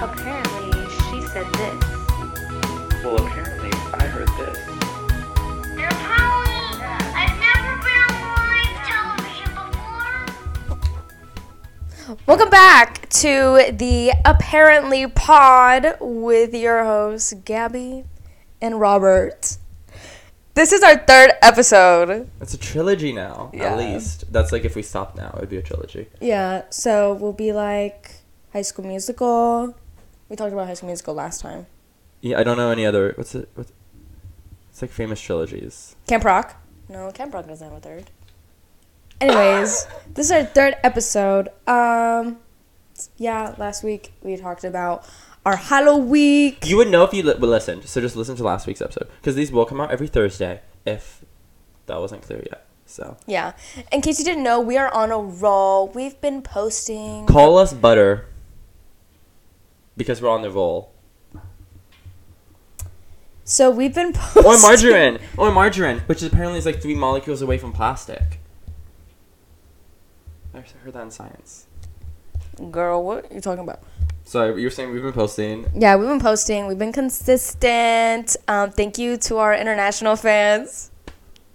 apparently she said this. Well, apparently, I heard this. They're Polly. I've never been on live television before. Welcome back to the Apparently Pod with your hosts, Gabby and Robert. This is our third episode. It's a trilogy now, Yeah. at least. That's like if we stopped now, it would be a trilogy. Yeah, so we'll be like High School Musical. We talked about High School Musical last time. Yeah, I don't know any other. What's it? What's, it's like famous trilogies. Camp Rock. No, Camp Rock doesn't have a third. Anyways, this is our third episode. Um, yeah, last week we talked about our Halloween. You would know if you li- would listen. So just listen to last week's episode because these will come out every Thursday. If that wasn't clear yet, so Yeah, in case you didn't know, we are on a roll. We've been posting. call us butter because we're on the roll. So we've been posting. Or margarine. Or margarine, which apparently is like three molecules away from plastic. I heard that in science. Girl, what are you talking about? So you're saying we've been posting. Yeah, we've been posting. We've been consistent. Um, thank you to our international fans.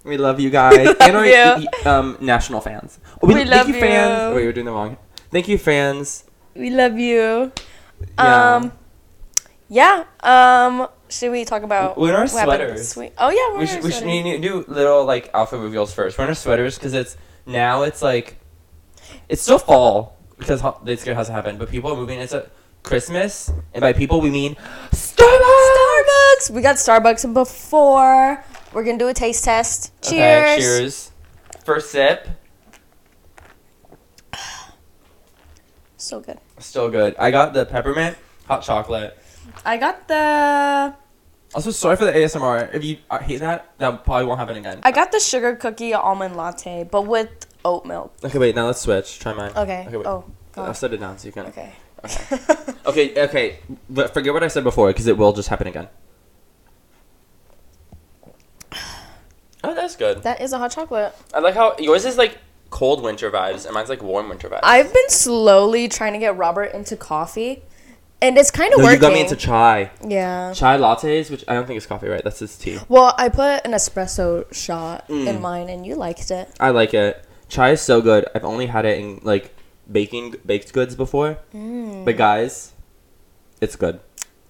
We love you guys love and our you. um, national fans. We thank love you, fans. you. Oh, wait, we're doing the wrong. Thank you, fans. We love you. Yeah. Um, yeah. Um, should we talk about We're in our sweaters. week? Oh yeah, we're we should we should need to do little like outfit reveals first. We're in our sweaters because it's now it's like it's still fall because ho- this hasn't happened, but people are moving. It's a Christmas, and by people we mean Starbucks. Starbucks. We got Starbucks before. We're gonna do a taste test. Cheers. Okay, cheers. First sip, So good. Still good. I got the peppermint hot chocolate. I got the Also, sorry for the ASMR. If you hate that, that probably won't happen again. I got the sugar cookie almond latte, but with oat milk. Okay, wait. Now let's switch. Try mine. Okay. Okay. Wait. oh. I'll set it down so you can. Okay. Okay. Okay, okay, but forget what I said before because it will just happen again. Oh, that's good. that is a hot chocolate. I like how yours is like cold winter vibes and mine's like warm winter vibes. I've been slowly trying to get Robert into coffee, and it's kind of no, working. you got me into chai. yeah. Chai lattes, which I don't think is coffee, right? That's just tea. Well, I put an espresso shot Mm. in mine, and you liked it. I like it. Chai is so good. I've only had it in like baking baked goods before, Mm. but guys, it's good.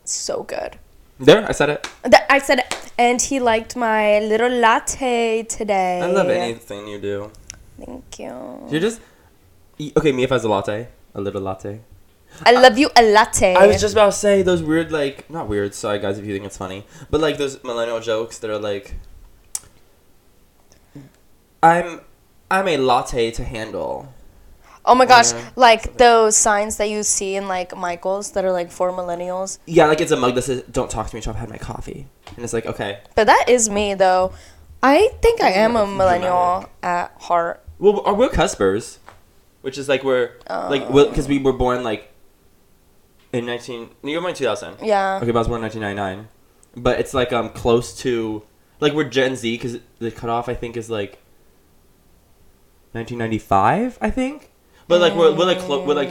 So good. There, I said it. Th- I said it. And he liked my little latte today. I love anything you do. Thank you. You're just okay. Mia has a latte, a little latte. I love you a latte. I was just about to say those weird, like, not weird, sorry guys if you think it's funny, but like those millennial jokes that are like, I'm, I'm a latte to handle. Oh my gosh, like those signs that you see in like Michaels that are like for millennials. Yeah, like it's a mug that says, don't talk to me until I've had my coffee. And it's like, okay. But that is me though. I think I am a Dramatic. millennial at heart. Well, uh, we're cuspers, which is like we're, like, because we were born like in 19, you were born in 2000. Yeah. Okay, but I was born in 1999. But it's like um close to, like we're Gen Z because the cutoff I think is like 1995, I think. But like we're, we're like clo- we're like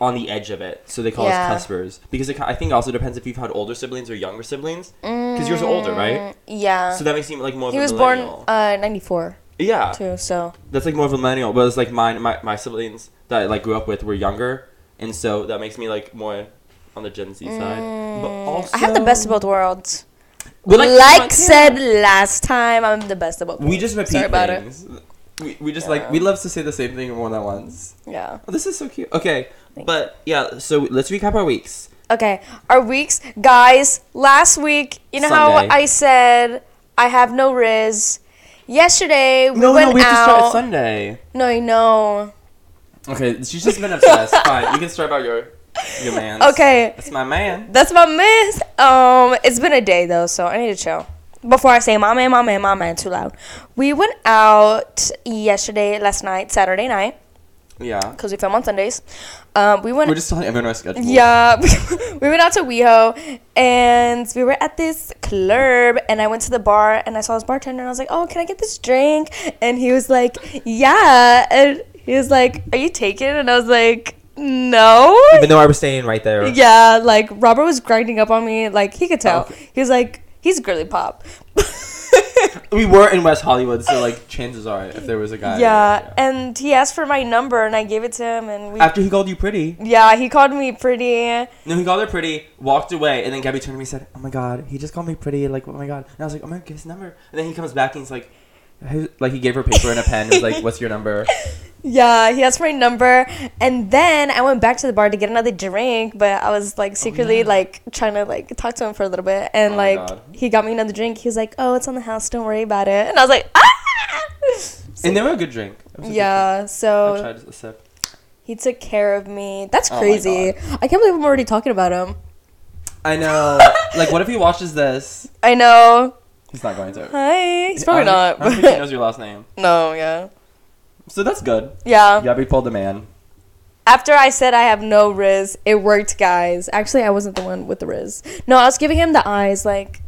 on the edge of it, so they call Yeah. us cuspers because it, I think it also depends if you've had older siblings or younger siblings. Because yours are older, right? Yeah. So that makes you like more. he of a was born uh 94 yeah, too, so that's like more of a millennial. But it's like mine, my my siblings that I like grew up with were younger, and so that makes me like more on the Gen Z side. But also, Mm. I have the best of both worlds. We're, Like, said last time, I'm the best of both. We worlds. just repeat Sorry about things. We, we just like we love to say the same thing more than once. it. Yeah. Oh, this is so cute. Okay, but yeah. So let's recap our weeks. Okay, our weeks, guys. Last week, you know Sunday. how I said I have no riz. Yesterday we no, went no, we have to start out. Sunday. no, I know. Okay, she's just been obsessed. Fine, you can start about your your man. Okay, that's my man. that's my miss. Um, it's been a day though, so I need to chill. Before I say my man, my man, my man, too loud. We went out yesterday, last night, Saturday night, Yeah, because we film on Sundays. Um, we went we're just telling everyone our schedule. Yeah, we went out to WeHo and we were at this club and I went to the bar and I saw this bartender and I was like, "Oh, can I get this drink?" And he was like, "Yeah." And he was like, "Are you taken?" And I was like, No. Even though I was staying right there. Yeah, like Robert was grinding up on me. Like he could tell. Okay. He was like, he's girly pop. We were in West Hollywood, so like chances are, if there was a guy. yeah, and he asked for my number, and I gave it to him, and we. After he called you pretty. yeah, he called me pretty. No, he called her pretty, walked away, and then Gabby turned to me and said, "Oh my god, he just called me pretty." Like, oh my god. And I was like, "Oh my god, his number." And then he comes back and he's like, like he gave her paper and a pen. He was like, "What's your number?" Yeah, he asked for my number, and then I went back to the bar to get another drink, but I was like secretly Oh, yeah. like trying to like talk to him for a little bit, and Oh like he got me another drink. He was like, "Oh, it's on the house. Don't worry about it." And I was like, "Ah!" And they were a good drink. A good Yeah, drink. I so tried a sip. he took care of me. That's Oh crazy. I can't believe I'm already talking about him. I know. like, what if he watches this? I know. He's not going to. Hi. He's probably I don't- not. I don't think he knows your last name. no, yeah. So that's good. Yeah. Gabby pulled the man. After I said I have no Riz, it worked, guys. Actually, I wasn't the one with the Riz. No, I was giving him the eyes, like.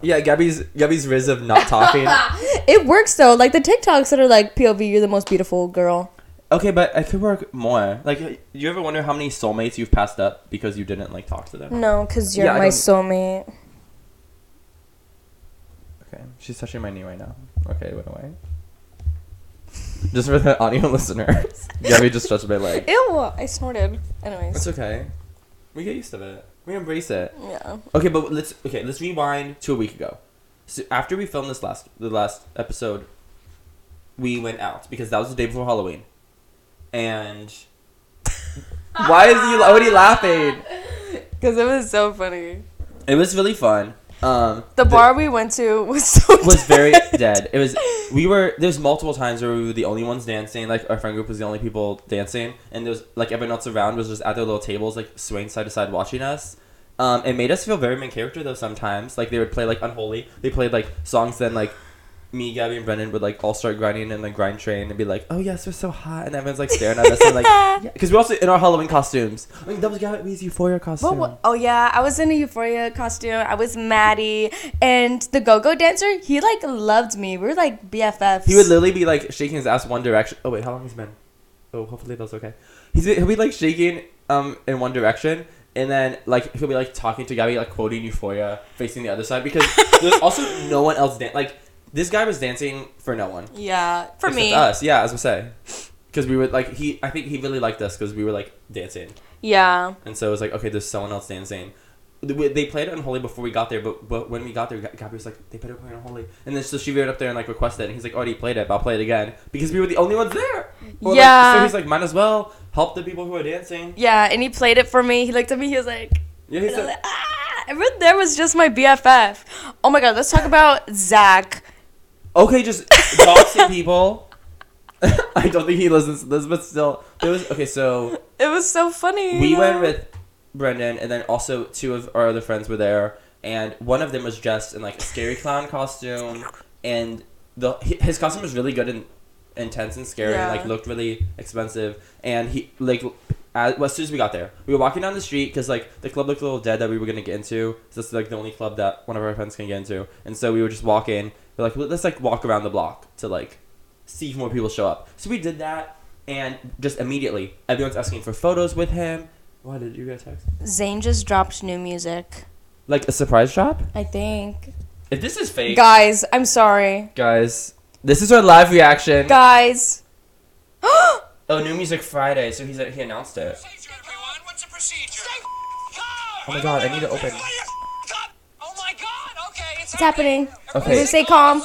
Yeah, Gabby's Gabby's riz of not talking. It works though. Like the TikToks that are like POV, you're the most beautiful girl. okay, but it could work more. Like, you ever wonder how many soulmates you've passed up because you didn't like talk to them? No, because you're Yeah, I my don't- soulmate. Okay, she's touching my knee right now. Okay, it went away. Just for the audio listeners, Gabby just touched my leg. Ew, I snorted. Anyways. It's okay. We get used to it. We embrace it. Yeah. Okay, but let's okay. Let's rewind to a week ago. So after we filmed this last the last episode, we went out because that was the day before Halloween, and why is you already laughing? Because it was so funny. It was really fun. Um, The bar we went to was so was very dead. dead. It was we were there's multiple times where we were the only ones dancing. Like our friend group was the only people dancing, and there was like everyone else around was just at their little tables, like swaying side to side, watching us. Um, it made us feel very main character though. Sometimes like they would play like Unholy. They played like songs. Then like me, Gabby, and Brendan would like all start grinding and like grind train and be like, "Oh yes, we're so hot," and everyone's like staring at us and like, because we're also in our Halloween costumes. Like that was Gabby's Euphoria costume. Oh yeah, I was in a Euphoria costume. I was Maddy, and the go-go dancer. He like loved me. We were like BFFs. He would literally be like shaking his ass one direction. Oh wait, how long has been? Oh, hopefully that's okay. He's he'll be like shaking um in one direction, and then like he'll be like talking to Gabby, like quoting Euphoria, facing the other side because there's also no one else dan- like this guy was dancing for no one Yeah, for me. us. Yeah, as I say, because we were like he I think he really liked us because we were like dancing, Yeah. and so it was like okay, there's someone else dancing. They they played Unholy before we got there, but, but when we got there, Ga- Gabby was like, they better play Unholy. And then so she veered up there and like requested it, and he's like, already played it, but I'll play it again. Because we were the only ones there. Or, like, Yeah. so he's like, might as well help the people who are dancing. Yeah, and he played it for me. He looked at me. He was like, Yeah, he and I was said, like, ah. Everyone there was just my BFF. Oh my god, let's talk about Zach. Okay, just doxing people. I don't think he listens to this, but still. There was, okay, so It was so funny. we went with Brendan, and then also two of our other friends were there, and one of them was dressed in like a scary clown costume, and the his costume was really good and intense and scary, and like looked really expensive, and he like. As, well, as soon as we got there, we were walking down the street because like the club looked a little dead that we were gonna get into. So this is like the only club that one of our friends can get into, and so we were just walking. We're like, let's like walk around the block to like see if more people show up. So we did that, and just immediately everyone's asking for photos with him. Why did you get a text? Zayn just dropped new music. Like a surprise drop? I think. If this is fake, Guys, I'm sorry. guys, this is our live reaction. Guys. Oh, new music Friday. So he's he announced it. Procedure, everyone. What's the procedure? Oh my God, I need to open. My god, okay, it's, happening. Okay. Stay calm.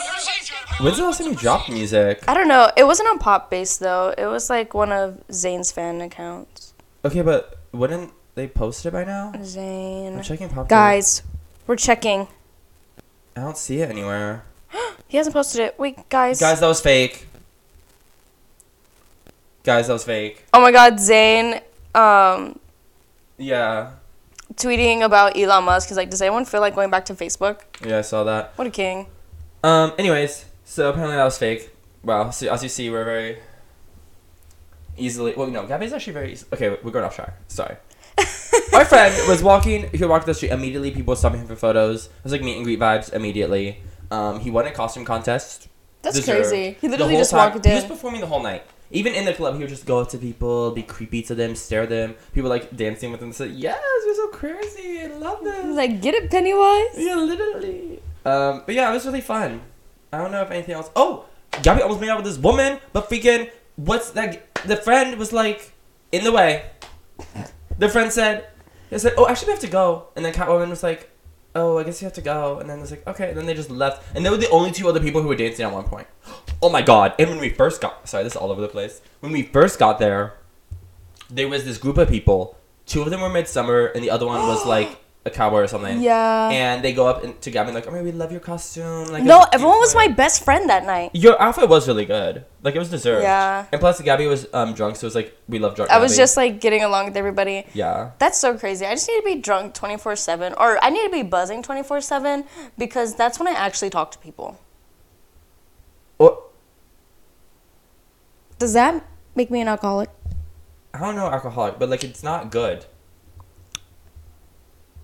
When's the last time you dropped music? I don't know. It wasn't on Pop Base though. It was like one of Zayn's fan accounts. Okay, but wouldn't they post it by now? I'm checking pop. Guys, we're checking. I don't see it anywhere. He hasn't posted it. Wait, guys. Guys, that was fake. Guys, that was fake. Oh my god, Zane um Yeah, tweeting about Elon Musk. He's like, does anyone feel like going back to Facebook? yeah, I saw that. What a king. Um. Anyways, so apparently that was fake. Wow. So as you see, we're very easily. Well, no, Gabby's actually very. Easy. Okay, we're going off track. Sorry. My friend was walking. He walked the street. Immediately, people stopping him for photos. It was like meet and greet vibes. Immediately. Um. He won a costume contest. That's Deserved. crazy. He The literally whole just time- walked in. He was performing the whole night. Even in the club, he would just go up to people, be creepy to them, stare at them. People like dancing with him, say, "Yes, you're so crazy. I love this." Like, get it, Pennywise? yeah, literally. Um, but yeah, it was really fun. I don't know if anything else. Oh, Gabby almost made out with this woman, but freaking, what's that? The friend was like in the way. The friend said, "They said, oh, actually, we have to go." And then Catwoman was like, "Oh, I guess you have to go." And then it's like, "Okay." And then they just left, and they were the only two other people who were dancing at one point. Oh my god! And when we first got, sorry, this is all over the place. When we first got there, there was this group of people. Two of them were Midsummer, and the other one was like a cowboy or something. Yeah. And they go up and, to Gabby like, oh my, we love your costume. Like, no, everyone was my best friend that night. Your outfit was really good. Like it was deserved. Yeah. And plus, Gabby was um drunk, so it was like we love drunk. I was just like getting along with everybody. yeah. That's so crazy. I just need to be drunk 24 7, or I need to be buzzing 24 7 because that's when I actually talk to people. Or Does that make me an alcoholic? I don't know alcoholic, but like it's not good.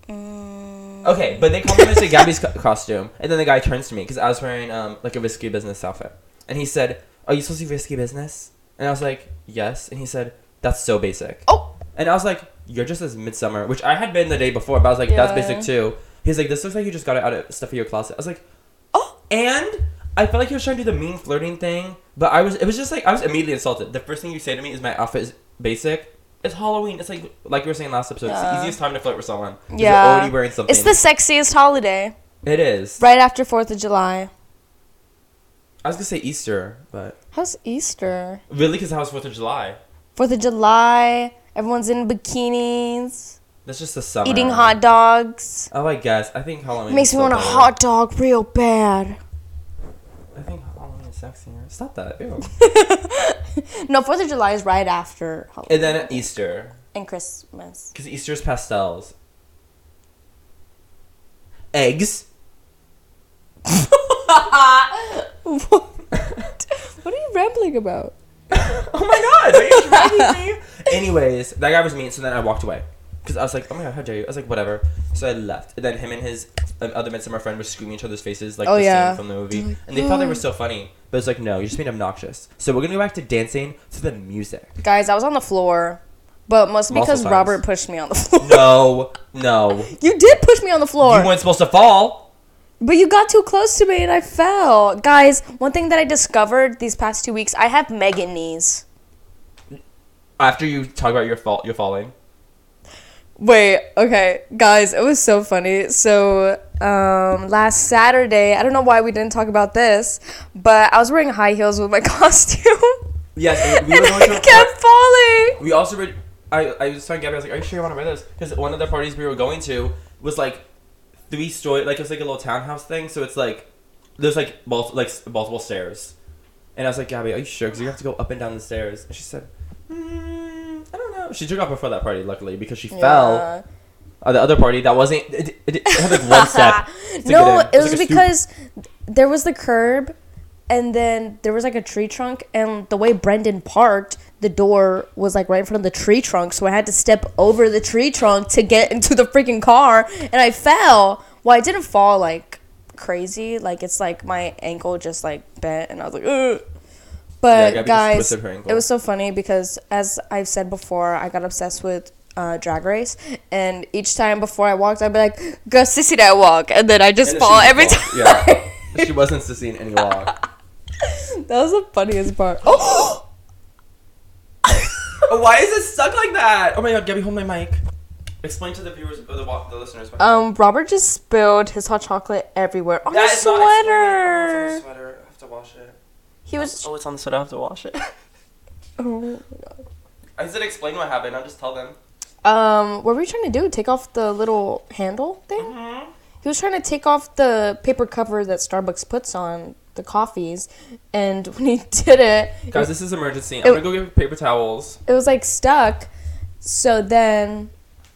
Mm, Okay, but they complimented Gabby's co- costume, and then the guy turns to me because I was wearing um like a risky business outfit, and he said, "Are you supposed to be risky business?" And I was like, "Yes," and he said, "That's so basic." Oh! And I was like, "You're just as midsummer," which I had been the day before, but I was like, "That's basic too." He's like, "This looks like you just got it out of stuff in your closet." I was like, Oh! And I felt like he was trying to do the mean flirting thing, but I was it was just like I was immediately insulted. The first thing you say to me is my outfit is basic. It's Halloween. It's like like you were saying last episode. It's the easiest time to flirt with someone. Yeah. You're already wearing something. It's the sexiest holiday. It is. Right after 4th of July. I was gonna say Easter, but How's Easter? really, because how was Fourth of July? 4th of July, everyone's in bikinis, That's just the summer. eating hot dogs. Oh, I guess. I think Halloween. Makes me want a hot dog real bad. I think Halloween is sexier. Stop that. Ew. No, 4th of July is right after Halloween and then Easter, and Christmas. because Easter's pastels. Eggs. what? what are you rambling about? oh my god, are you me? Anyways, that guy was mean, so then I walked away. Because I was like, oh my god, how dare you? I was like, whatever. So I left. And then him and his um, other midsummer friend were screaming each other's faces, like Oh, the yeah. scene from the movie. And they thought they were so funny. But it's like, no, you're just made obnoxious. So we're gonna go back to dancing to the music. Guys, I was on the floor, but mostly Multiple because times. Robert pushed me on the floor. No, no. You did push me on the floor. You weren't supposed to fall. But you got too close to me and I fell. Guys, one thing that I discovered these past two weeks, I have Megan knees. After you talk about your fault, you're falling. Wait, okay. Guys, it was so funny. So, um, last Saturday, I don't know why we didn't talk about this, but I was wearing high heels with my costume. Yes, and we and were going to I a kept falling. We also were. I, I was telling Gabby, I was like, "Are you sure you want to wear this?" Because one of the parties we were going to was like three story, like it was like a little townhouse thing. So it's like there's like multiple like multiple stairs, and I was like, "Gabby, are you sure?" Because you have to go up and down the stairs. And she said, mm, "I. She took off before that party, luckily, because she fell. At the other party, that wasn't. It, it, it had like one step. no, in. it was like a stoop. because there was the curb, and then there was like a tree trunk, and the way Brendan parked, the door was like right in front of the tree trunk, so I had to step over the tree trunk to get into the freaking car, and I fell. Well, I didn't fall like crazy, like it's like my ankle just like bent, and I was like, Ugh. But just guys, twisted her ankle. it was so funny because as I've said before, I got obsessed with uh, Drag Race, and each time before I walked, I'd be like, "Go sissy that walk," and then I just And fall every fall. time. Yeah, she wasn't seeing any walk. that was the funniest part. Oh, Why is it stuck like that? Oh my god, Gabby, hold my mic. Explain to the viewers the, the listeners. Um, Robert just spilled his hot chocolate everywhere on That his is not. Oh, it's on sweater. sweater. I have to wash it. He was. Oh, it's on the sweater. I have to wash it. Oh. My god. I said explain what happened. I'll just tell them. Um, what were you trying to do? Take off the little handle thing? Mm-hmm. He was trying to take off the paper cover that Starbucks puts on the coffees, and when he did it, Guys, this is emergency. I'm gonna go get paper towels. it was like stuck. So then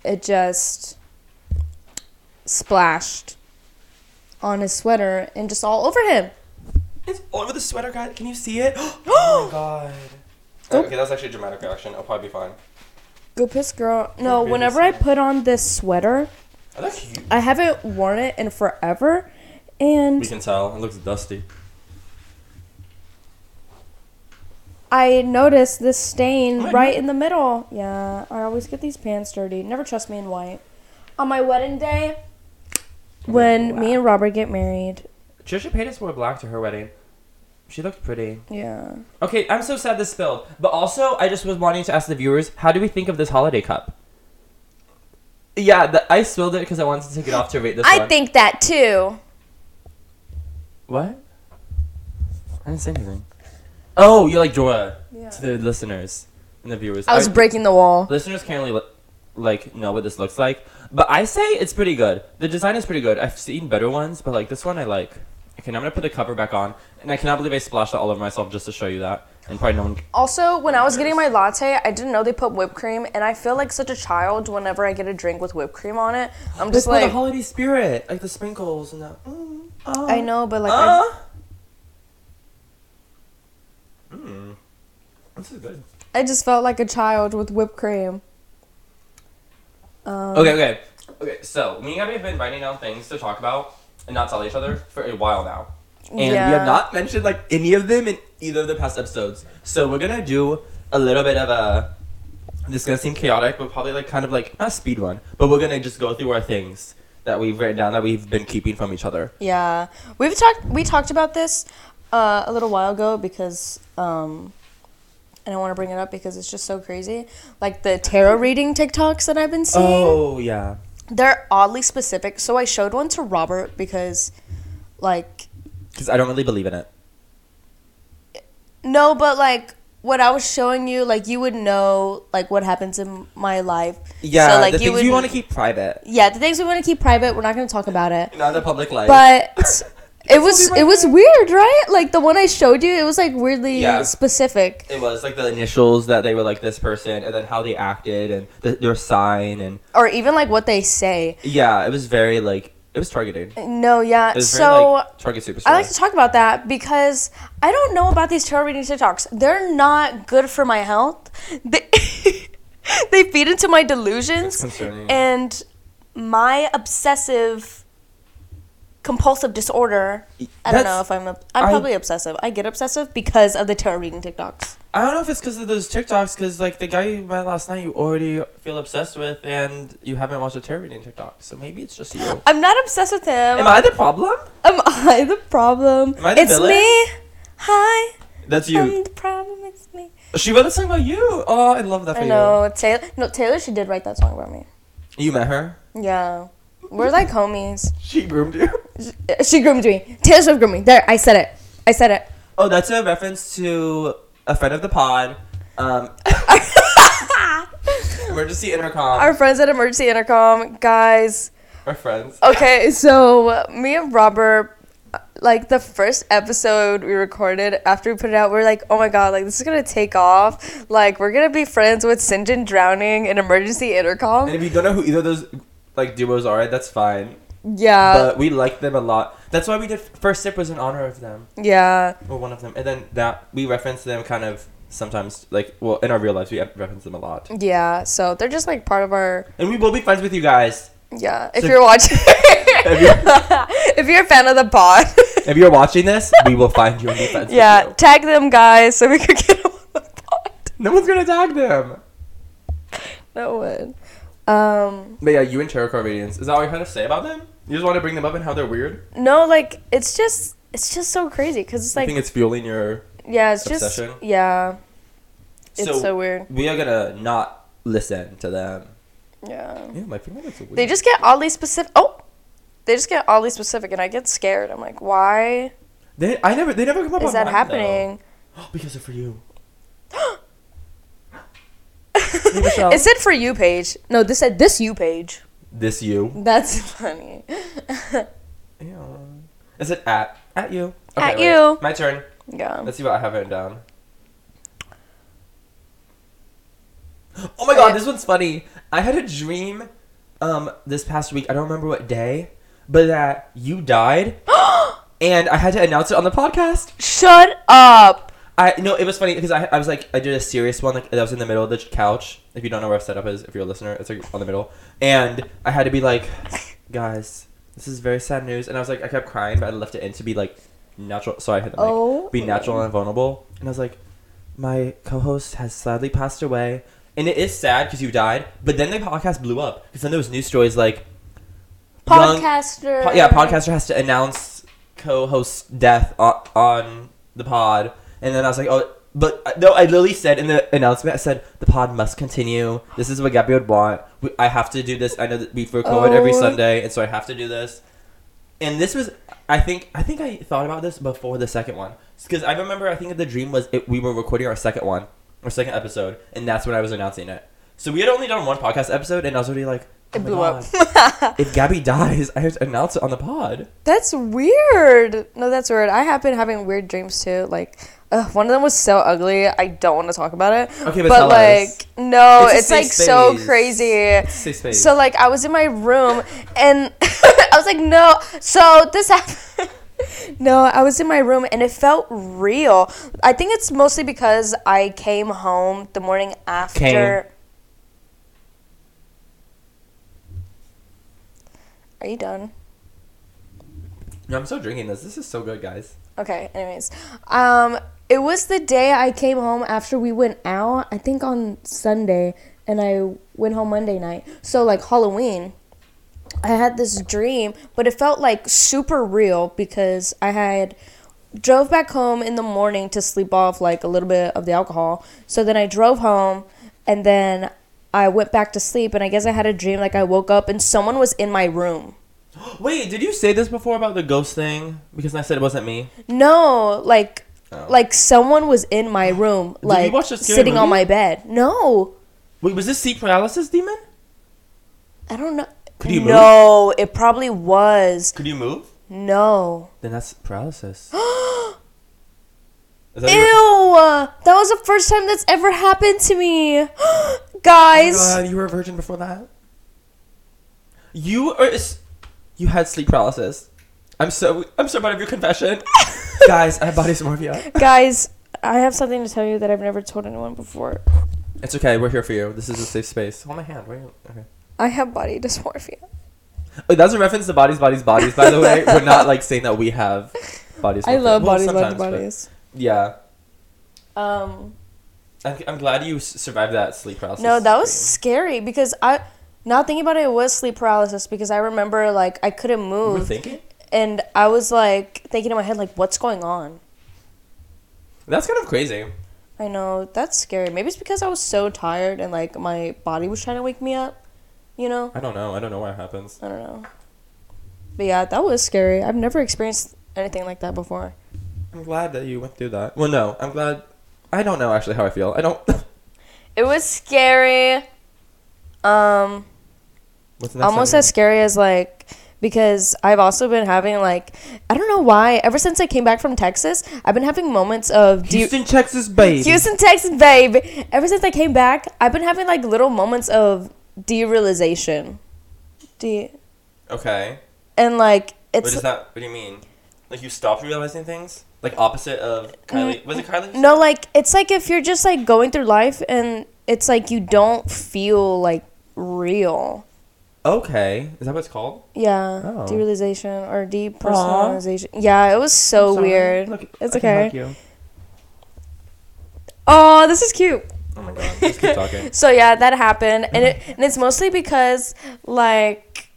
it just splashed on his sweater and just all over him. It's all over the sweater, guys. Can you see it? oh my god. Okay, that's actually a dramatic reaction. I'll probably be fine. Go piss, girl. No, baby whenever I put on this sweater, Oh, that's cute. I haven't worn it in forever, and We can tell. It looks dusty. I noticed this stain Oh, I right know. in the middle. Yeah, I always get these pants dirty. Never trust me in white. On my wedding day, when me and Robert get married, Trisha Paytas wore black to her wedding. She looked pretty. yeah. Okay, I'm so sad this spilled. But also, I just was wanting to ask the viewers, how do we think of this holiday cup? Yeah, the, I spilled it because I wanted to take it off to rate this one. I one. think that too. What? I didn't say anything. Oh, you're like Jorah Yeah. to the listeners and the viewers. I was breaking the wall. listeners can't really li- like know what this looks like, but I say it's pretty good. The design is pretty good. I've seen better ones, but like this one, I like. Okay, now I'm gonna put the cover back on, and I cannot believe I splashed it all over myself just to show you that, and probably no one. Also, when I was getting my latte, I didn't know they put whipped cream, and I feel like such a child whenever I get a drink with whipped cream on it. I'm Just just like, the holiday spirit, like the sprinkles and that. Mm, oh, I know, but like, I, Uh. Mm. This is good. I just felt like a child with whipped cream. Um, Okay, okay, okay. So me and Gabby have been writing down things to talk about and not tell each other for a while now, and we have not mentioned like any of them in either of the past episodes. So we're gonna do a little bit of a. This is gonna seem chaotic, but probably like kind of like not a speed run, but we're gonna just go through our things that we've written down that we've been keeping from each other. Yeah, we've talked. We talked about this uh, a little while ago because, um, and I want to bring it up because it's just so crazy. Like the tarot reading TikToks that I've been seeing, Oh yeah. They're oddly specific. So I showed one to Robert because, like, Because I don't really believe in it. no, but like what I was showing you, like you would know like what happens in my life. Yeah, so, like the you things would you want to keep private, Yeah, the things we want to keep private, we're not going to talk about it. not the public life. But it was it was weird, right? Like the one I showed you, it was like weirdly Yeah. specific. it was like the initials that they were like this person, and then how they acted and the, their sign, and or even like what they say. yeah, it was very like it was targeted. Uh, no, yeah. It was So very like target superstar. I like to talk about that because I don't know about these tarot reading TikToks. They're not good for my health. They they feed into my delusions concerning. and my obsessive compulsive disorder. I don't know if I'm a, I'm I- probably obsessive. I get obsessive because of the tarot reading TikToks. I don't know if it's because of those TikToks, because like the guy you met last night, you already feel obsessed with, and you haven't watched a tarot reading TikTok, so maybe it's just you. I'm not obsessed with him. Am I the problem? Am I the problem? Am I the it's villain? me. Hi. That's I'm you. the problem. It's me. She wrote a song about you. Oh, I love that for I know Taylor. No, Taylor. She did write that song about me. you. You met her. Yeah, we're like homies. She groomed you. She groomed me. Taylor Swift groomed me. There, I said it. I said it. Oh, that's a reference to a friend of the pod. Um, emergency intercom. Our friends at Emergency Intercom, guys. Our friends. Okay, so me and Robert, like the first episode we recorded after we put it out, we are like, oh my god, like this is gonna take off. Like we're gonna be friends with Sinjin drowning in Emergency Intercom. And if you don't know who either of those like duos are, that's fine. Yeah, but we like them a lot. That's why we did first sip was in honor of them yeah, or one of them, and then that we reference them kind of sometimes like well in our real lives we reference them a lot. yeah. So they're just like part of our And we will be friends with you guys. yeah. If So- you're watching, If you're, if you're a fan of the pod, if you're watching this, we will find you and be friends yeah, with you. tag them guys so we can get them on the pod. No one's gonna tag them. No one. Um, But yeah, you and tarot card radiance. Is that all you had to say about them? You just want to bring them up and how they're weird? no, like it's just it's just so crazy because it's like I think it's fueling your. yeah, it's obsession? just yeah, it's So- so, weird. We are gonna not listen to them. Yeah, Yeah, my fingernails are weird. they just get oddly specific. Oh, they just get oddly specific, and I get scared. I'm like, why They, I never. They never come up is on that mine, happening? though. because they're for you. Hey, Michelle. Is it said for you page. No, this said this you page. this you. That's funny. yeah. Is it at at you? At wait. you. My turn. Yeah. Let's see what I have written down. Oh my god, this one's funny. I had a dream um this past week. I don't remember what day, but that you died and I had to announce it on the podcast. Shut up. I no, it was funny because I, I was like I did a serious one like that was in the middle of the couch. If you don't know where setup is, if you're a listener, it's like on the middle. And I had to be like, guys, this is very sad news. And I was like, I kept crying, but I left it in to be like natural. So I had to like Oh. be natural and vulnerable. And I was like, my co-host has sadly passed away, and it is sad because you died. But then the podcast blew up because then there was news stories like young- Podcaster. Po- yeah, podcaster has to announce co-host's death on, on the pod, and then I was like, oh, but uh, no, I literally said in the announcement, I said the pod must continue. This is what Gabby would want. We, I have to do this. I know that we record every Oh. Sunday, and so I have to do this. And this was, I think, I think I thought about this before the second one because I remember. I think the dream was it, we were recording our second one, our second episode, and that's when I was announcing it. So we had only done one podcast episode, and I was already like, It oh my blew up. if Gabby dies, I have to announce it on the pod. That's weird. No, that's weird. I have been having weird dreams too. Like, ugh, one of them was so ugly. I don't want to talk about it. Okay, but but tell like, us. no, It's it's, like safe so crazy. Safe space. So like, I was in my room and I was like, no. So this happened. No, I was in my room and it felt real. I think it's mostly because I came home the morning after. Are you done? No, I'm still drinking this. This is so good, guys. Okay, anyways. Um it was the day I came home after we went out, I think on Sunday, and I went home Monday night. So like Halloween. I had this dream, but it felt like super real because I had drove back home in the morning to sleep off like a little bit of the alcohol. So then I drove home and then I went back to sleep and I guess I had a dream like I woke up and someone was in my room. Wait, did you say this before about the ghost thing? Because I said it wasn't me. No, like Oh. like someone was in my room, like watch a scary sitting on my bed. No, Wait, was this sleep paralysis demon? I don't know. Could you move? no, it probably was. Could you move? No. Then that's paralysis. That Ew! your- That was the first time that's ever happened to me. Oh Guys, God, you were a virgin before that. You are. You had sleep paralysis. I'm so. I'm so proud of your confession, guys. I have body dysmorphia. guys, I have something to tell you that I've never told anyone before. It's okay. We're here for you. This is a safe space. Hold my hand. Wait. Okay. I have body dysmorphia. Oh, that's a reference to bodies, bodies, bodies. By the way, we're not like saying that we have bodies. I love Well, bodies, bodies, bodies. Yeah, Um, I'm, I'm glad you survived that sleep paralysis. no, that was scary because I, not thinking about it, it was sleep paralysis because I remember like I couldn't You move. were thinking. and I was like thinking in my head like what's going on That's kind of crazy. I know that's scary maybe it's because I was so tired and like my body was trying to wake me up you know I don't know. I don't know why it happens. I don't know but yeah that was scary I've never experienced anything like that before I'm glad that you went through that. Well, no, I'm glad. I don't know actually how I feel. I don't. it was scary um What's the almost as scary as like because I've also been having like I don't know why ever since I came back from Texas I've been having moments of do you- Houston, Texas, babe. Houston, Texas, babe. Ever since I came back, I've been having like little moments of derealization. De Okay. and like What it's is that? What do you mean? Like you stopped realizing things? Like opposite of Kylie? Mm, was it Kylie? no like it's like if you're just like going through life and it's like you don't feel like real. Okay. Is that what it's called? Yeah, Oh. derealization or depersonalization. Yeah, it was so weird. Look, it's I okay. Oh, this is cute. Oh my god. Just keep talking. So yeah, that happened, and it and it's mostly because like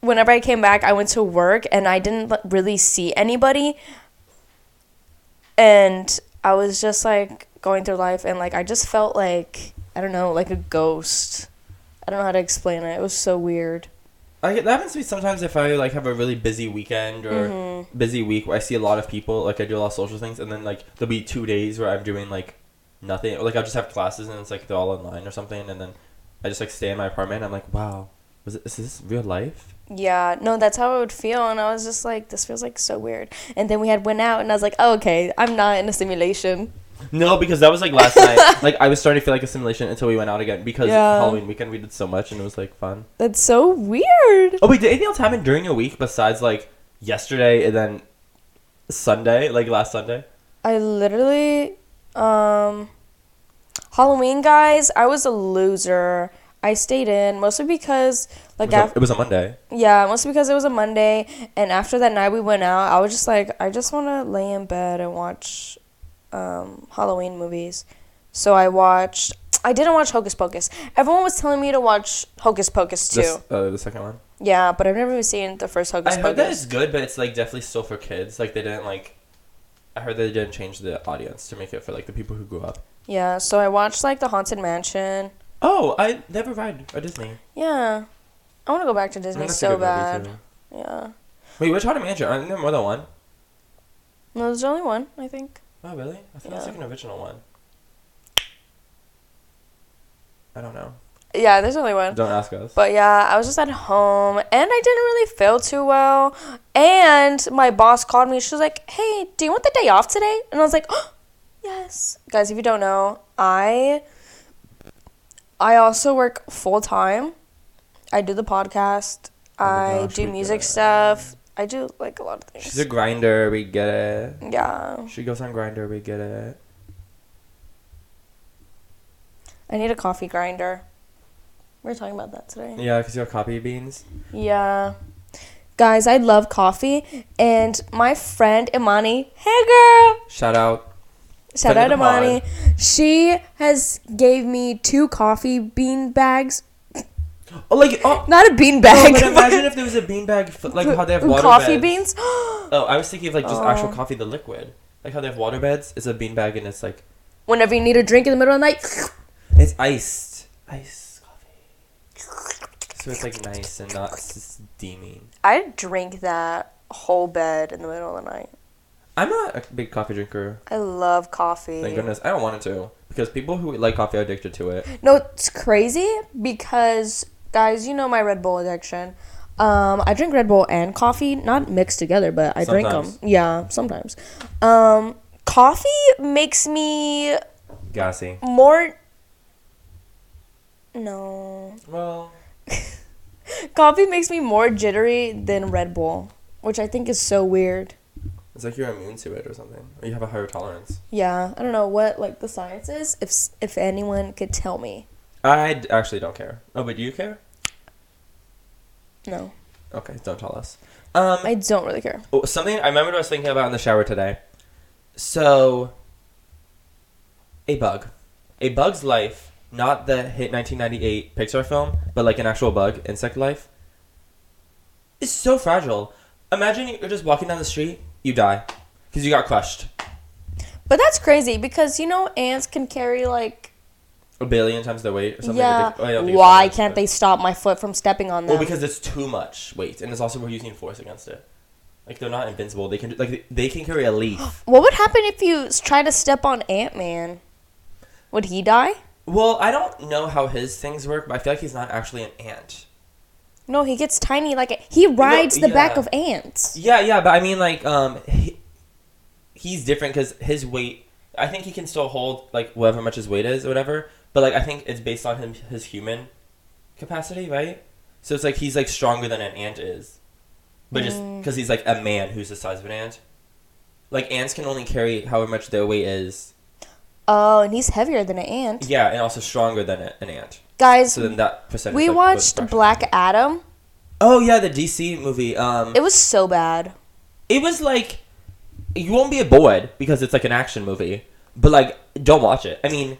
whenever I came back, I went to work and I didn't really see anybody, and I was just like going through life, and like I just felt like I don't know, like a ghost. I don't know how to explain it. It was so weird. I get, that happens to me sometimes if I like have a really busy weekend or Mm-hmm. busy week where I see a lot of people. Like I do a lot of social things, and then like there'll be two days where I'm doing like nothing. Or like I'll just have classes, and it's like they're all online or something, and then I just like stay in my apartment. I'm like, wow, was it, is this real life? Yeah, no, that's how I would feel, and I was just like, this feels like so weird. And then we had went out, and I was like, oh, okay, I'm not in a simulation. No, because that was like last night. Like I was starting to feel like a simulation until we went out again because Yeah. Halloween weekend we did so much and it was like fun. That's so weird. Oh wait, did anything else happen during your week besides like yesterday and then Sunday, like last Sunday? I literally, um, Halloween, guys, I was a loser. I stayed in mostly because, It like, was, a, it was a Monday. yeah, mostly because it was a Monday. And after that night we went out, I was just like, I just want to lay in bed and watch um, Halloween movies. So I watched. I didn't watch Hocus Pocus. Everyone was telling me to watch Hocus Pocus too. This, uh, the second one. yeah, but I've never even seen the first Hocus I heard that Pocus. it's good, but it's like definitely still for kids. Like they didn't like. I heard they didn't change the audience to make it for like the people who grew up. Yeah, so I watched like the Haunted Mansion. Oh, I never ride a Disney. Yeah, I want to go back to Disney mean, that's a so good movie, bad. too. Yeah, Wait, which Haunted Mansion? Aren't there more than one? no, there's only one. I think. Oh, really? I thought it was Yeah. like an original one. I don't know. Yeah, there's only one. Don't ask us. But yeah, I was just at home and I didn't really feel too well. And my boss called me. She was like, "Hey, do you want the day off today?" And I was like, oh, "Yes." Guys, if you don't know, I I also work full time. I do the podcast. Oh I gosh, do music stuff. I do like a lot of things. She's a grinder. We get it. yeah. She goes on grinder. We get it. I need a coffee grinder. We were talking about that today. Yeah, because you have coffee beans. Yeah. Guys, I love coffee. And my friend Imani, hey girl! Shout out. Shout out pod. Imani. She has gave me two coffee bean bags. Oh, like oh. Not a bean oh, bag. but imagine if there was a bean bag, like how they have water coffee beds. beans. Oh, I was thinking of like just actual Oh. coffee, the liquid. Like how they have water beds. It's a bean bag, and it's like Whenever you need a drink in the middle of the night. it's iced, iced coffee. So it's like nice and not steaming. I drink that whole bed in the middle of the night. I'm not a big coffee drinker. I love coffee. Thank goodness. I don't want it to because people who like coffee are addicted to it. No, it's crazy because guys, you know my Red Bull addiction. Um, I drink Red Bull and coffee, not mixed together, but I drink them. Yeah, sometimes. Um, coffee makes me Gassy. more. No, Well, coffee makes me more jittery than Red Bull, which I think is so weird. It's like you're immune to it or something. Or you have a higher tolerance. Yeah, I don't know what like the science is. If if anyone could tell me, I d- actually don't care. Oh, but do you care? no, Okay, don't tell us. Um, I don't really care. Oh, something I remembered I was thinking about in the shower today. So, a bug, a bug's life, not the hit 1998 Pixar film, but like an actual bug, insect life, is so fragile. Imagine you're just walking down the street, you die because you got crushed But that's crazy because you know ants can carry like a billion times their weight or something. yeah. Oh, don't think it's Why much, can't but- they stop my foot from stepping on them? Well, because it's too much weight, and it's also we're using force against it. Like they're not invincible. They can like they can carry a leaf. what would happen if you try to step on Ant Man? Would he die? Well, I don't know how his things work, but I feel like he's not actually an ant. No, he gets tiny. Like a, he rides the back of ants. Yeah, yeah, but I mean, like, um, he, he's different because his weight. I think he can still hold like whatever much his weight is or whatever. But like, I think it's based on him his human capacity, right? So it's like he's like stronger than an ant is, but just Mm. because he's like a man who's the size of an ant. Like ants can only carry however much their weight is. Oh, and he's heavier than an ant. Yeah, and also stronger than an ant. Guys, So then that percentage. we like, watched. Black Adam. Oh yeah, the DC movie. Um, It was so bad. it was like you won't be bored because it's like an action movie but like don't watch it i mean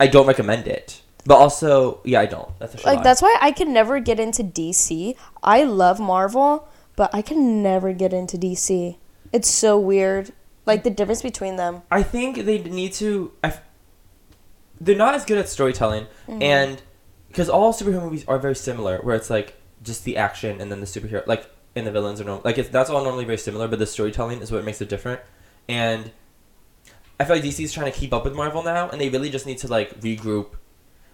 i don't recommend it but also yeah i don't that's a Like that's why I can never get into DC. I love Marvel, but I can never get into DC. It's so weird. Like the difference between them. i think they need to I they're not as good at storytelling Mm-hmm. and because all superhero movies are very similar where it's like just the action and then the superhero like and the villains are normal like it's that's all normally very similar but the storytelling is what makes it different. And i feel like dc is trying to keep up with marvel now and they really just need to like regroup.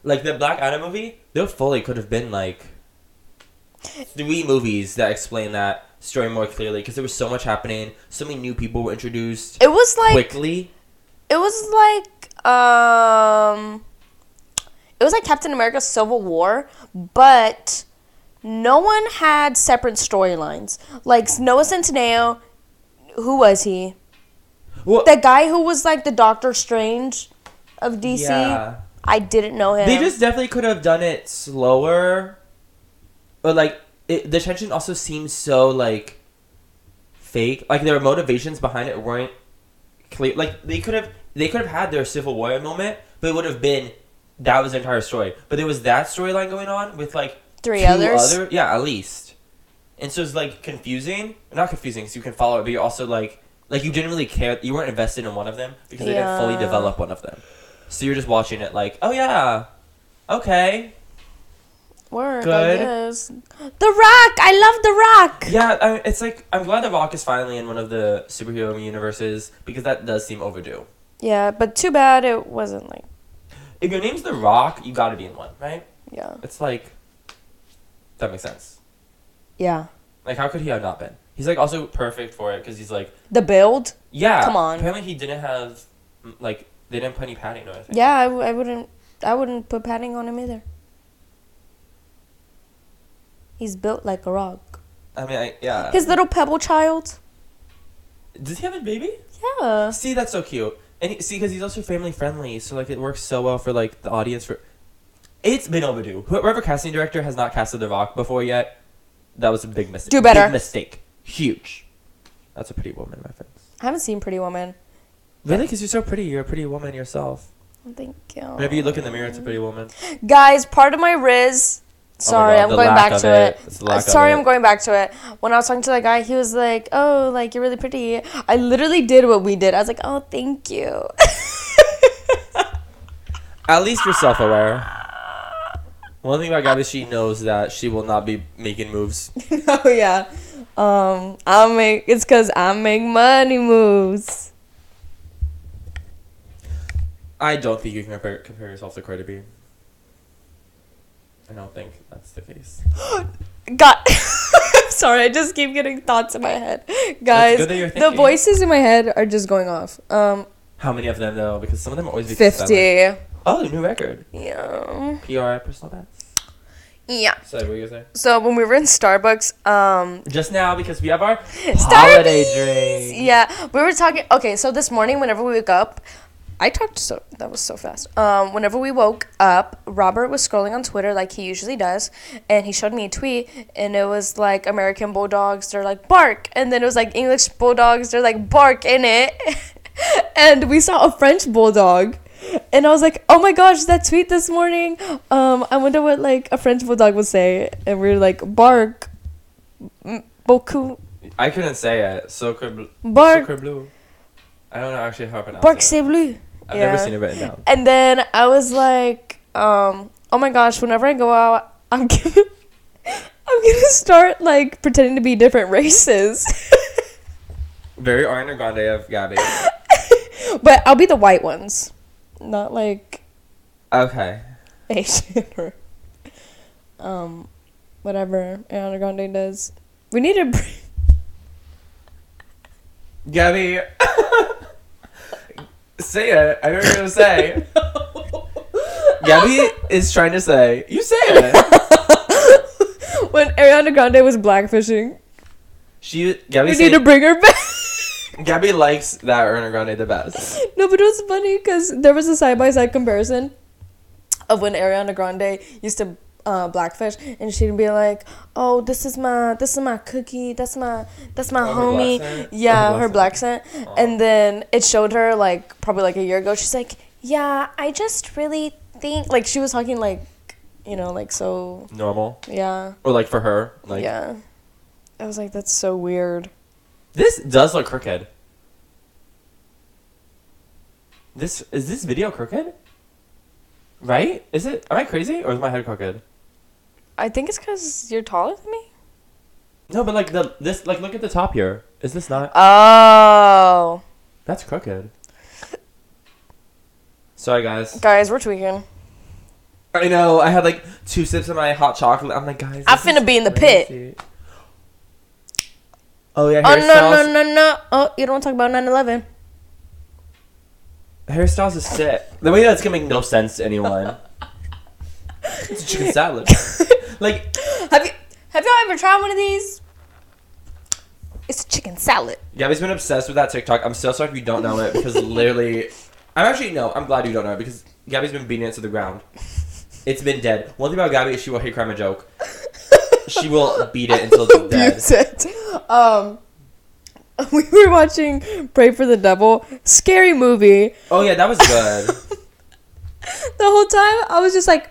Like the black adam movie there fully could have been like three movies that explain that story more clearly because there was so much happening so many new people were introduced It was like quickly it was like um it was like Captain America Civil War, but no one had separate storylines. Like Noah Centineo, who was he? well, The guy who was like the Doctor Strange of DC. yeah I didn't know him. They just definitely could have done it slower, But like it, the tension also seems so like fake. Like their motivations behind it weren't clear. Like they could have they could have had their Civil War moment, but it would have been that was the entire story. But there was that storyline going on with like Three others? other- yeah, at least. And so it's like confusing, not confusing, so you can follow it, but you're also like like you didn't really care. You weren't invested in one of them because they didn't fully develop one of them. So you're just watching it like, oh yeah, okay, Work, Good. I guess. The Rock! I love The Rock! yeah. I, it's like I'm glad The Rock is finally in one of the superhero universes because that does seem overdue. Yeah, but too bad it wasn't like, If your name's The Rock, you got to be in one, right? yeah. It's like that makes sense. Yeah. Like, how could he have not been? He's like also perfect for it because he's like, The build? yeah. Come on. Apparently, he didn't have like they didn't put any padding or anything. Yeah, I, w- I wouldn't, I wouldn't put padding on him either. He's built like a rock. I mean, I, yeah. His little pebble child? Does he have a baby? Yeah. See, that's so cute. And he, see, because he's also family friendly, so like it works so well for like the audience. For it's been overdue. Whoever casting director has not casted The Rock before yet, that was a big mistake. Do better. Big mistake. Huge. That's a pretty woman my friends. I haven't seen Pretty Woman. Really? Because you're so pretty. You're a pretty woman yourself. Thank you. Whenever you look in the mirror, it's a pretty woman. Guys, part of my Riz. Sorry, Oh I'm going back to it. it. It's the lack of Sorry, it. I'm going back to it. When I was talking to that guy, he was like, "Oh, like you're really pretty." I literally did what we did. I was like, "Oh, thank you." At least you're self aware. One thing about Gabby, she knows that she will not be making moves. oh yeah. Um, I'll make. It's cause I make money moves. I don't think you can compare, compare yourself to Cardi B. I don't think that's the case. God. Sorry, I just keep getting thoughts in my head. Guys, good that you're the voices in my head are just going off. Um, How many of them though? Because some of them always be 50. Oh, new record. Yeah. PR personal best. Yeah. So what were you gonna? So when we were in Starbucks, um, Just now because we have our Starbucks! holiday drink. Yeah, we were talking. Okay, so this morning, whenever we woke up, I talked so that was so fast. Um, whenever we woke up, Robert was scrolling on Twitter like he usually does, and he showed me a tweet, and it was like American bulldogs, they're like bark, and then it was like English bulldogs, they're like bark in it, and we saw a French bulldog. And I was like, "Oh my gosh, that tweet this morning! Um, I wonder what like a French bulldog would say." And we were like, "Bark, beaucoup, I couldn't say it. Sacre, bark, Sacre bleu. I don't know actually how to pronounce bark, it. c'est bleu." I've Yeah. never seen it written down. And then I was like, um, oh my gosh, whenever I go out, I'm gonna, I'm gonna start like pretending to be different races. Very Ariana Grande of Gabby. but I'll be the white ones, not like Okay. Asian or um, whatever Ariana Grande does. We need to. Gabby. Say it. I know what you're gonna say. Gabby is trying to say. You say it. when Ariana Grande was blackfishing, She Gabby we say, need to bring her back. Gabby likes that Ariana Grande the best. No, but it was funny because there was a side by side comparison of when Ariana Grande used to uh, blackfish, and she'd be like, "Oh, this is my this is my cookie. That's my that's my Oh, her homie. black? Yeah, Oh, her her black black scent." And then it showed her like probably like a year ago. She's like, "Yeah, I just really think like she was talking like, you know, like so Normal. yeah Or like for her. Like yeah." I was like, "That's so weird." This does look crooked. This is this video crooked? Right? Is it? Am I crazy or is my head crooked? I think it's because you're taller than me. No, but like the this like look at the top here. Is this not? Oh, That's crooked. Sorry, guys. guys, we're tweaking. I know. I had like two sips of my hot chocolate. I'm like, guys. I this finna be in the pit. Oh yeah, Oh no no no no! Oh, you don't want to talk about 9/11. Hairstyles is sick. The way that's gonna make no sense to anyone. it's a chicken salad. Like Have you have y'all ever tried one of these? It's a chicken salad. Gabby's been obsessed with that TikTok. I'm so sorry if you don't know it because literally, I'm actually no. I'm glad you don't know it because Gabby's been beating it to the ground. It's been dead. One thing about Gabby is she will hate crime a joke. She will beat it until it's dead. It. Um, we were watching Pray for the Devil. Scary movie. Oh yeah, that was good. The whole time I was just like,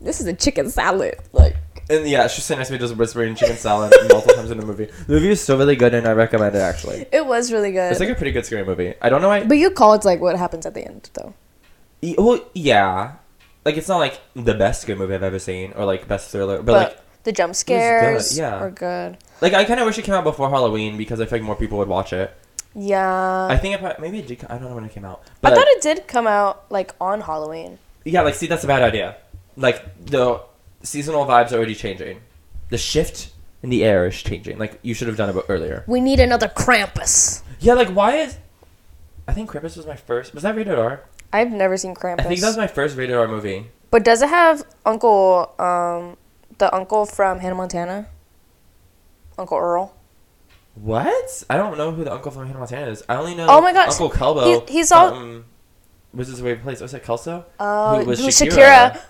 this is a chicken salad. Like, and yeah, she's sitting next to me just whispering chicken salad multiple times in the movie. The movie is still really good, and I recommend it actually. it was really good. It's like a pretty good scary movie. I don't know why. but you call it like what happens at the end, though. E- Well, yeah, like it's not like the best scary movie I've ever seen, or like best thriller, but, But, like the jump scares yeah. are good. like I kind of wish it came out before Halloween because I feel like more people would watch it. Yeah. I think it probably, maybe it did. I don't know when it came out, But I thought it did come out like on Halloween. yeah, like see that's a bad idea. Like the seasonal vibes are already changing. The shift in the air is changing. Like you should have done it earlier. We need another Krampus. Yeah, like why is? I think Krampus was my first. Was that rated R? I've never seen Krampus. I think that was my first rated R movie. But does it have Uncle, um, the uncle from Hannah Montana? Uncle Earl. What? I don't know who the uncle from Hannah Montana is. I only know. Oh my god, Uncle Kelbo. he- he's all- from- Was his way place? Was it Kelso? Uh, Who was Shakira? Shakira.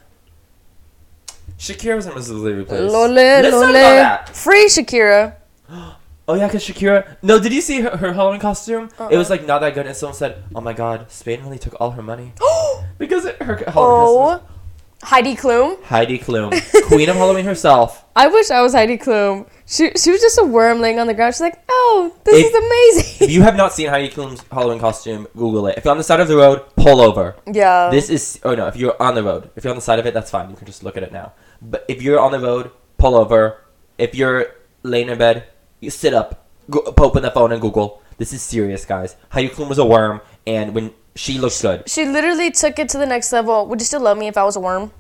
Shakira was in Mrs. Lee Place. Lole, Let's talk about that. Free Shakira. Oh yeah, cause Shakira. No, did you see her, her Halloween costume? It Uh-uh. was like not that good, and someone said, "Oh my God, Spain really took all her money Oh because it, her Halloween oh, costume." Heidi Klum. Heidi Klum, Queen of Halloween herself. I wish I was Heidi Klum. She she was just a worm laying on the ground. She's like, oh, this If- is amazing. If you have not seen Heidi Klum's Halloween costume, Google it. If you're on the side of the road, pull over. yeah. This is oh no, if you're on the road. If you're on the side of it, that's fine. You can just look at it now. But if you're on the road, pull over. If you're laying in bed, you sit up, go, open the phone and Google. This is serious, guys. Heidi Klum was a worm, and when she looks good, She literally took it to the next level. Would you still love me if I was a worm?